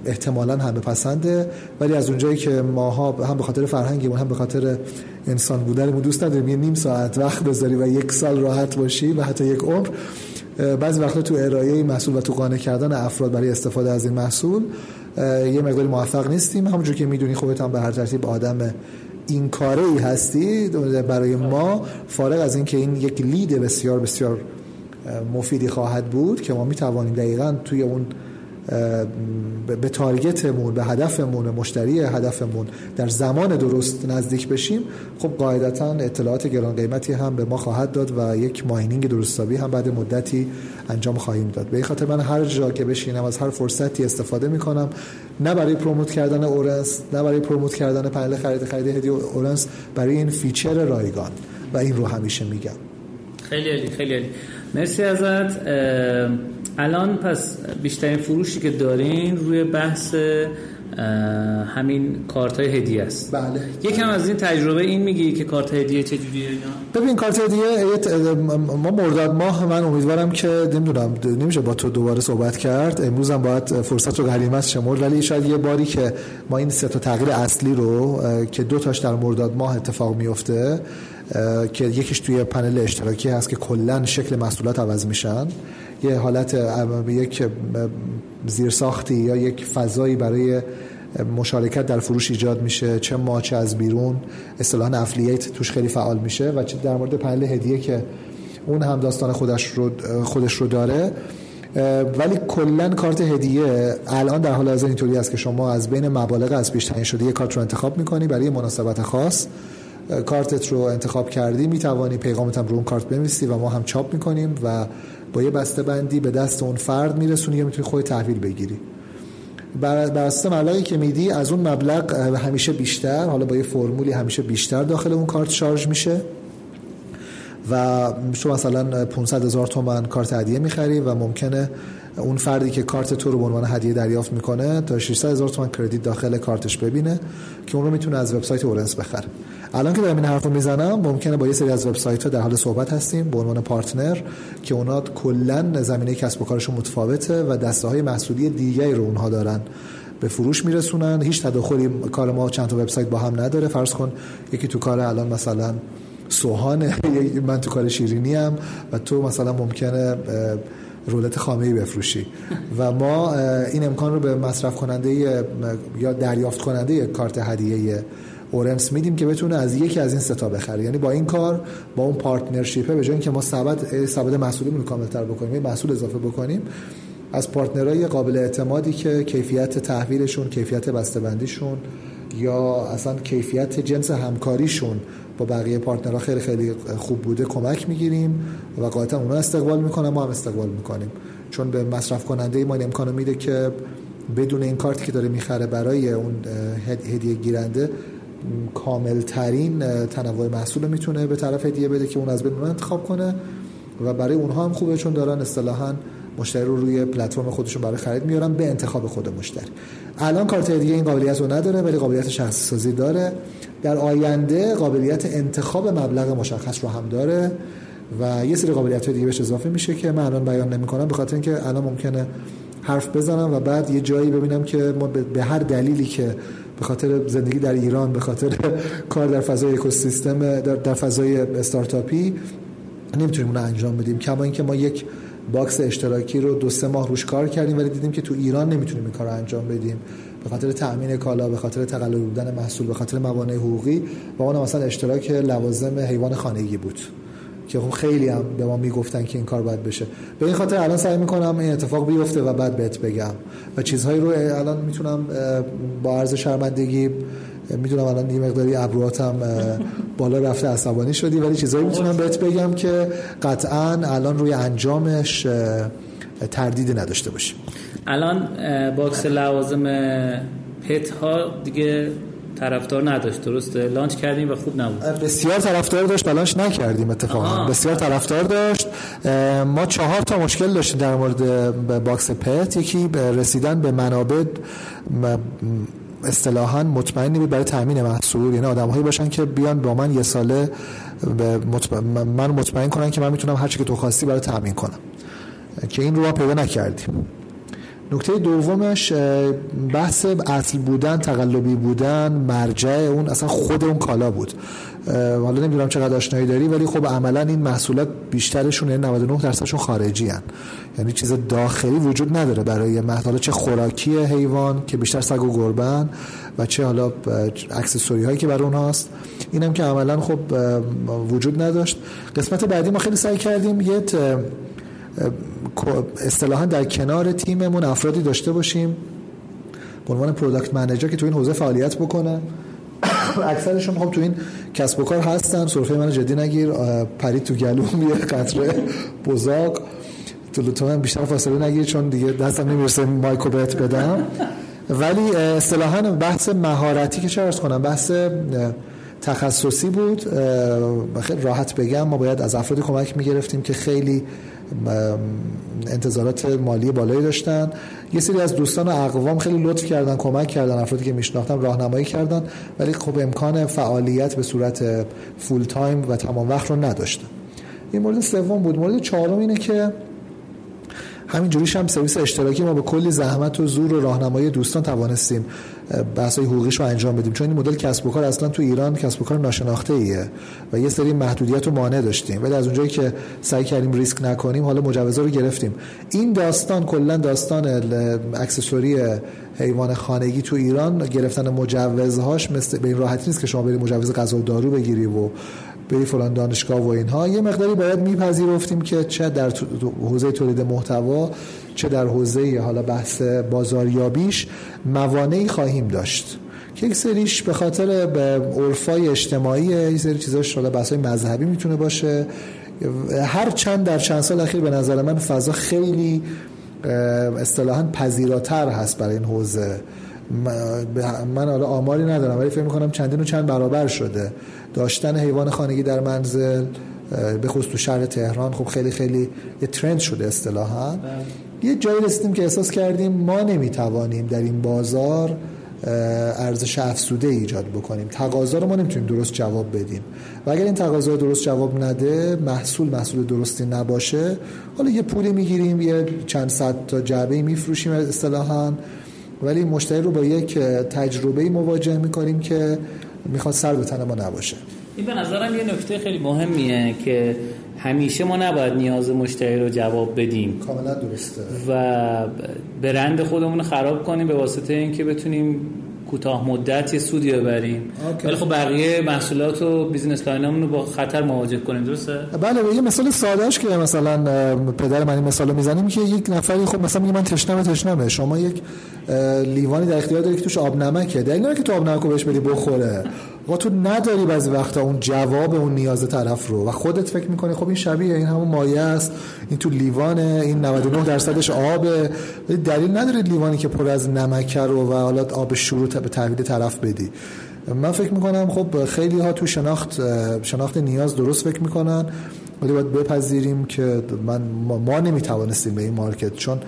احتمالا همه پسنده. ولی از اونجایی که ماها هم به خاطر فرهنگمون هم به خاطر انسان بودنمون دوست نداریم یه نیم ساعت وقت بذاری و یک سال راحت باشی و حتی یک عمر بعضی وقتا تو ارائه محصول و تو قانع کردن افراد برای استفاده از این محصول یه مقداری موفق نیستیم. همونجور که می‌دونی خودت هم به هر ترتیب آدم این کاره ای هستی. برای ما فارغ از اینکه این یک lead بسیار بسیار مفیدی خواهد بود که ما می توانیم دقیقا توی اون به target مون به هدفمون مشتری هدفمون در زمان درست نزدیک بشیم خب قاعدتا اطلاعات گران قیمتی هم به ما خواهد داد و یک mining درست و حسابی هم بعد مدتی انجام خواهیم داد. به این خاطر من هر جا که بشینم از هر فرصتی استفاده می‌کنم نه برای promote کردن اورنس نه برای promote کردن پنل خرید خرید هدیه اورنس برای این feature رایگان. و این رو همیشه میگم. خیلی عالی خیلی عالی. مرسی ازت. الان پس بیشترین فروشی که دارین روی بحث همین کارت های هدیه است. بله. یکم از این تجربه این میگی که کارت هدیه چجوریه اینا؟ ببین کارت هدیه ما مرداد ماه من امیدوارم که نمی‌دونم نمیشه با تو دوباره صحبت کرد. امروز هم باید فرصت رو غنیمت شمرد ولی شاید یه باری که ما این سه تا تغییر اصلی رو که دو تاش در مرداد ماه اتفاق میفته که یکیش توی پنل اشتراکی هست که کلا شکل محصولات عوض میشن. یه حالت یک زیرساختی یا یک فضایی برای مشارکت در فروش ایجاد میشه. چه ما چه از بیرون اصطلاحا افلییت توش خیلی فعال میشه و چه در مورد پنل هدیه که اون هم داستان خودش رو خودش رو داره. ولی کلا کارت هدیه الان در حال حاضر اینطوری است که شما از بین مبالغ از پیش تعیین شده یک کارت رو انتخاب می‌کنی برای مناسبت خاص. کارتت رو انتخاب کردی می‌توانی پیغامت هم رو اون کارت بنویسی و ما هم چاپ می‌کنیم و با یه بسته بندی به دست اون فرد میرسونی یا می‌تونی خود تحویل بگیری. بر اساس مبلغی که میدی از اون مبلغ همیشه بیشتر حالا با یه فرمولی همیشه بیشتر داخل اون کارت شارژ میشه و شما مثلا 500 هزار تومن کارت هدیه می‌خری و ممکنه اون فردی که کارت تو رو به عنوان هدیه دریافت می‌کنه تا 600 هزار تومن کردیت داخل کارتش ببینه که اون رو می‌تونه از وبسایت اورنس بخره. الان که دارم این حرف رو می‌زنم ممکنه با یه سری از وبسایت ها در حال صحبت هستیم به عنوان پارتنر که اونا کلا زمینه کسب و کارشون متفاوته و دسته های محصولی دیگری رو اونها دارن به فروش میرسونن. هیچ تداخلی کار ما چند تا وبسایت با هم نداره. فرض کن یکی تو کار الان مثلا سوهانه من تو کار شیرینی هم و تو مثلا ممکنه رولت خامه ای بفروشی. و ما این امکان رو به مصرف کننده یا دریافت کننده کارت هدیه اورنس میدیم که بتونه از یکی از این ستا بخره. یعنی با این کار با اون پارتنرشیپه به جای اینکه ما سبد سبد محصولمون کاملتر بکنیم یه محصول اضافه بکنیم از پارتنرهای قابل اعتمادی که کیفیت تحویلشون کیفیت بسته‌بندیشون یا اصلا کیفیت جنس همکاریشون با بقیه پارتنرها خیلی خیلی خوب بوده کمک می‌گیریم و قاطعا اونا استقبال می‌کنن ما هم استقبال می‌کنیم. چون به مصرف کننده ما این میده که بدون این کارتی که داره می‌خره برای اون هدیه گیرنده کامل ترین تنوع محصول می‌تونه به طرف هدیه بده که اون از بین انتخاب کنه و برای اونها هم خوبه چون دارن اصطلاحا مشتری رو روی پلتفرم خودشون برای خرید میارن به انتخاب خود مشتری. الان کارت هدیه این قابلیت رو نداره ولی قابلیت شخصی سازی داره. در آینده قابلیت انتخاب مبلغ مشخص رو هم داره و یه سری قابلیت دیگه بهش اضافه میشه که من الان بیان نمی‌کنم به خاطر اینکه الان ممکنه حرف بزنم و بعد یه جایی ببینم که ما به هر دلیلی که به خاطر زندگی در ایران به خاطر کار در فضای اکوسیستم در, در فضای استارتاپی نمی‌تونیم اون انجام بدیم. کما اینکه ما یک box اشتراکی رو دو سه ماه روش کار کردیم ولی دیدیم که تو ایران نمی‌تونیم این کار انجام بدیم. به خاطر تامین کالا به خاطر تقلبی بودن محصول به خاطر موانع حقوقی و اون مثلا اشتراک لوازم حیوان خانگی بود. که خب خیلی هم به ما می‌گفتن که این کار باید بشه. به این خاطر الان سعی می‌کنم این اتفاق بیفته و بعد بهت بگم. و چیزهایی رو الان می‌تونم با عرض شرمندگی می‌دونم الان یه مقداری ابرواتم بالا رفته عصبانی شدی ولی چیزهایی می‌تونم بهت بگم که قطعا الان روی انجامش تردیدی نداشته باشیم الان box لوازم pet ها دیگه طرفدار نداشت. درسته؟ launch کردیم و خوب نبود. بسیار طرفدار داشت و launch نکردیم اتفاقا. بسیار طرفدار داشت. ما چهار تا مشکل داشتیم در مورد box pet. یکی رسیدن به منابع اصطلاحا مطمئنی بود برای تامین محصول. یعنی آدمهایی باشن که بیان با من یه ساله من مطمئن کنن که من می‌تونم هر چی که تو خواستی برای تامین کنم. که این رو ما پیدا نکردیم. نکته دومش بحث اصل بودن تقلبی بودن مرجع اون اصلا خود اون کالا بود. حالا نمی‌دونم چقدر آشنایی داری ولی خب عملا این محصولات بیشترشون یعنی 99 درصدشون خارجی هن. یعنی چیز داخلی وجود نداره برای محصول. چه خوراکی حیوان که بیشتر سگ و گربن و چه حالا accessory هایی که برای اونهاست. اینم که عملا خب وجود نداشت. قسمت بعدی ما خیلی سعی کردیم یه اصطلاحا در کنار تیممون افرادی داشته باشیم. به عنوان product manager که تو این حوزه فعالیت بکنه. اکثرشون خب تو این کسب و کار هستن. سرفه من جدی نگیر. پرید تو گلوم یه قطره بزاق. تو من بیشتر فاصله نگیر چون دیگه دستم نمی‌رسه mic و بهت بدم. ولی اصطلاحا بحث مهارتی که چه کنم بحث تخصصی بود. خیلی راحت بگم ما باید از افرادی کمک می‌گرفتیم که خیلی انتظارات مالی بالایی داشتن. یه سری از دوستان و اقوام خیلی لطف کردن کمک کردن افرادی که میشناختم راهنمایی کردن ولی خب امکان فعالیت به صورت فول تایم و تمام وقت رو نداشتن. این مورد سوم بود. مورد چهارم اینه که همین جوریش هم سرویس اشتراکی ما به کلی زحمت و زور و راهنمایی دوستان توانستیم. بحث حقوقیش رو انجام بدیم. چون این مدل کسب و کار اصلا تو ایران کسب و کار ناشناخته ایه و یه سری محدودیت و مانع داشتیم. ولی از اونجایی که سعی کردیم ریسک نکنیم حالا مجوزا رو گرفتیم. این داستان کلا داستان اکسسوری حیوان خانگی تو ایران گرفتن مجوزهاش مثل به این راحتی نیست که شما برید مجوز غذا و دارو بگیری و بری فلان دانشگاه و اینها. یه مقداری باید میپذیرفتیم که چه در حوزه تولید محتوا چه در حوزه حالا بحث بازاریابیش موانعی خواهیم داشت. که یک سریش به خاطر به عرفای اجتماعی یه سری چیزاش حالا بحث مذهبی می‌تونه باشه. هر چند در چند سال اخیر به نظر من فضا خیلی اصطلاحا پذیراتر هست برای این حوزه. من حالا آماری ندارم ولی فکر می‌کنم چندین و چند برابر شده. داشتن حیوان خانگی در منزل به خصوص تو شهر تهران خب خیلی خیلی یه ترند شده اصطلاحا. بله. یه جایی رسیدیم که احساس کردیم ما نمی‌توانیم در این بازار ارزش افسوده ایجاد بکنیم. تقاضا رو ما نمی‌تونیم درست جواب بدیم. و اگر این تقاضا درست جواب نده محصول محصول درستی نباشه حالا یه پولی می‌گیریم یه چند صد تا جعبه میفروشیم اصطلاحا. ولی مشتری رو با یک تجربه مواجه می‌کنیم که می‌خواد سر به تن ما نباشه. این به نظرم یه نکته خیلی مهمیه که همیشه ما نباید نیاز مشتری رو جواب بدیم. کاملا درسته. و برند خودمون رو خراب کنیم به واسطه اینکه بتونیم کوتاه مدت یه سودی ببریم. ولی خب بقیه محصولات و business line مون رو با خطر مواجه کنیم. درسته؟ بله یه مثال سادهش که مثلا پدر من این مثالو می‌زنیم که یک نفری خب مثلا میگه من تشنمه تشنمه. شما یک لیوانی در اختیار داری که توش آب نمکه. دلیل که تو آب نمک رو بهش بدی بخوره. و تو نداری بعضی وقتا اون جواب اون نیاز طرف رو. و خودت فکر می‌کنی خب این شبیه این همون مایه است. این تو لیوانه این 99 درصدش آبه. دلیل نداره لیوانی که پر از نمک رو و حالا آب شروع به تحویل طرف بدی. من فکر می‌کنم خب خیلی ها تو شناخت شناخت نیاز درست فکر می‌کنن. ولی باید بپذیریم که من ما نمی‌توانستیم به این مارکت چون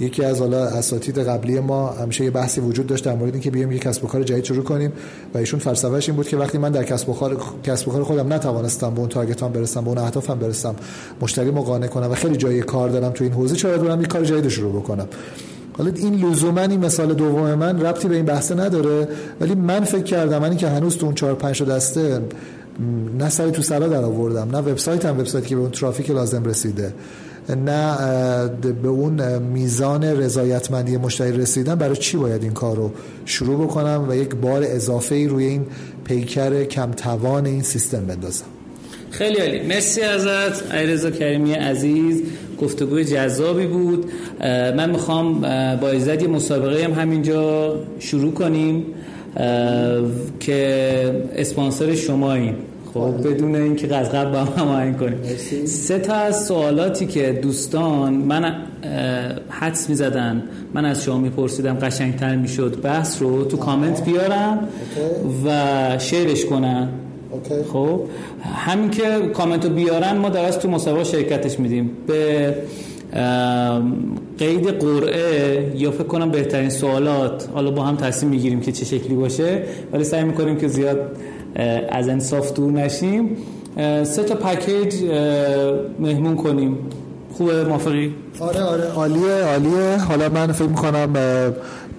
یکی از حالا اساتید قبلی ما همیشه یه بحثی وجود داشت در مورد اینکه بیایم یک کسب و کار جدید شروع کنیم و ایشون فلسفه‌اش این بود که وقتی من در کسب و کار کسب و کار خودم نتوانستم به اون تارگتام برسم به اون اهدافم برسم مشتری مقانع کنم و خیلی جای کار دارم تو این حوزه چرا دارم یک کار جدید شروع بکنم؟ حالا این لزوما این مثال دوم من ربطی به این بحث نداره ولی من فکر کردم من که هنوز تو اون 4 5 دسته نه سری تو سرا در آوردم نه وبسایت هم وبسایتی که به اون ترافیک لازم رسیده. نه به اون میزان رضایتمندی مشتری رسیدن برای چی باید این کار رو شروع بکنم و یک بار اضافه ای روی این پیکر کم توان این سیستم بندازم؟ خیلی عالی. مرسی ازت ایرزا کریمی عزیز. گفتگوی جذابی بود. من می‌خوام با عزت یه مسابقه هم همینجا شروع کنیم که اسپانسر شماییم. خب بدون اینکه قبل با هم هماهنگ کنیم. سه تا از سوالاتی که دوستان من حدس می‌زدن من از شما میپرسیدم قشنگتر می‌شد. بحث رو تو کامنت بیارم و شیرش کنم. خب همین که کامنت رو بیارن ما درست تو مسابقه شرکتش میدیم. به قید قرعه یا فکر کنم بهترین سوالات حالا با هم تصمیم می‌گیریم که چه شکلی باشه ولی سعی می‌کنیم که زیاد از انصاف دور نشیم. سه تا پکیج مهمون کنیم. خوبه موافقی؟ آره آره. عالیه عالیه. حالا من فکر می‌کنم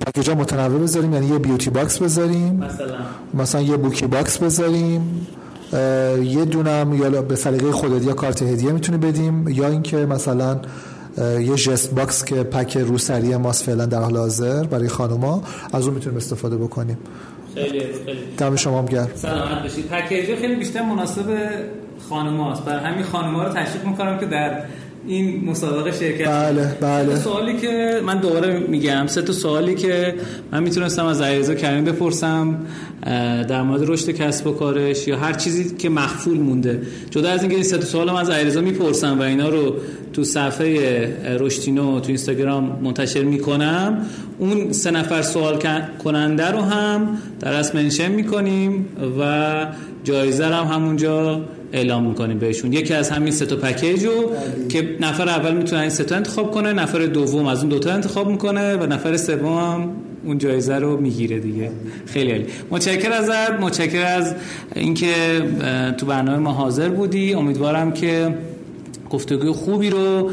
پکیج ها متنوع بذاریم یعنی یه beauty box بذاریم. مثلا. مثلا یه booky box بذاریم. یه دونم یا به سلیقه خودت یا کارت هدیه می‌تونی بدیم. یا اینکه مثلا یه just box که پک روسری ماست فعلا در حال حاضر برای خانوما از اون می‌تونیم استفاده بکنیم. خیلی خیلی. دم شما گرم. سلامت باشید. پکیج خیلی بیشتر مناسب خانم هاست. برای همین خانم ها رو تشریف می‌کنم که در این مسابقه شرکت بله بله. سوالی که من دوباره میگم. سه تا سوالی که من می‌تونستم از علیرضا کریم بپرسم در مورد رشد کسب و کارش یا هر چیزی که مخفول مونده. جدا از اینکه این سه تا سوال من از علیرضا می‌پرسم و اینا رو تو صفحه رشتینو تو اینستاگرام منتشر می‌کنم. اون سه نفر سوال کننده رو هم در اصل منشن می‌کنیم و جایزه هم همونجا اعلام می‌کنیم بهشون. یکی از همین سه تا پکیج رو که نفر اول می‌تونه این سه تا انتخاب کنه نفر دوم از اون دوتا انتخاب می‌کنه و نفر سوم هم اون جایزه رو می‌گیره دیگه. خیلی عالی. متشکر ازت. متشکر از اینکه تو برنامه ما حاضر بودی. امیدوارم که گفتگوی خوبی رو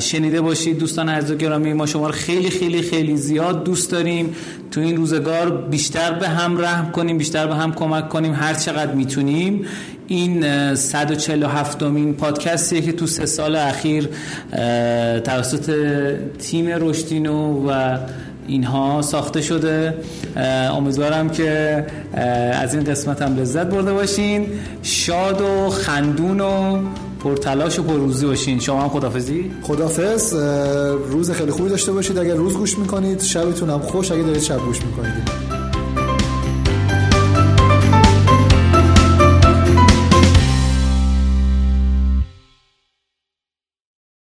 شنیده باشید. دوستان عزیز و گرامی ما شما رو خیلی خیلی خیلی زیاد دوست داریم. تو این روزگار بیشتر به هم رحم کنیم بیشتر به هم کمک کنیم. هر چقدر می‌تونیم. این 147 مین پادکستیه که تو سه سال اخیر توسط تیم رشدینو و اینها ساخته شده. امیدوارم که از این قسمت هم لذت برده باشین. شاد و خندون و پرتلاش و پرروزی باشین. شما هم خدافزی خدافز روز خیلی خوبی داشته باشید. اگر روز گوش می‌کنید شبتون هم خوش. اگه دارید شب گوش می‌کنید.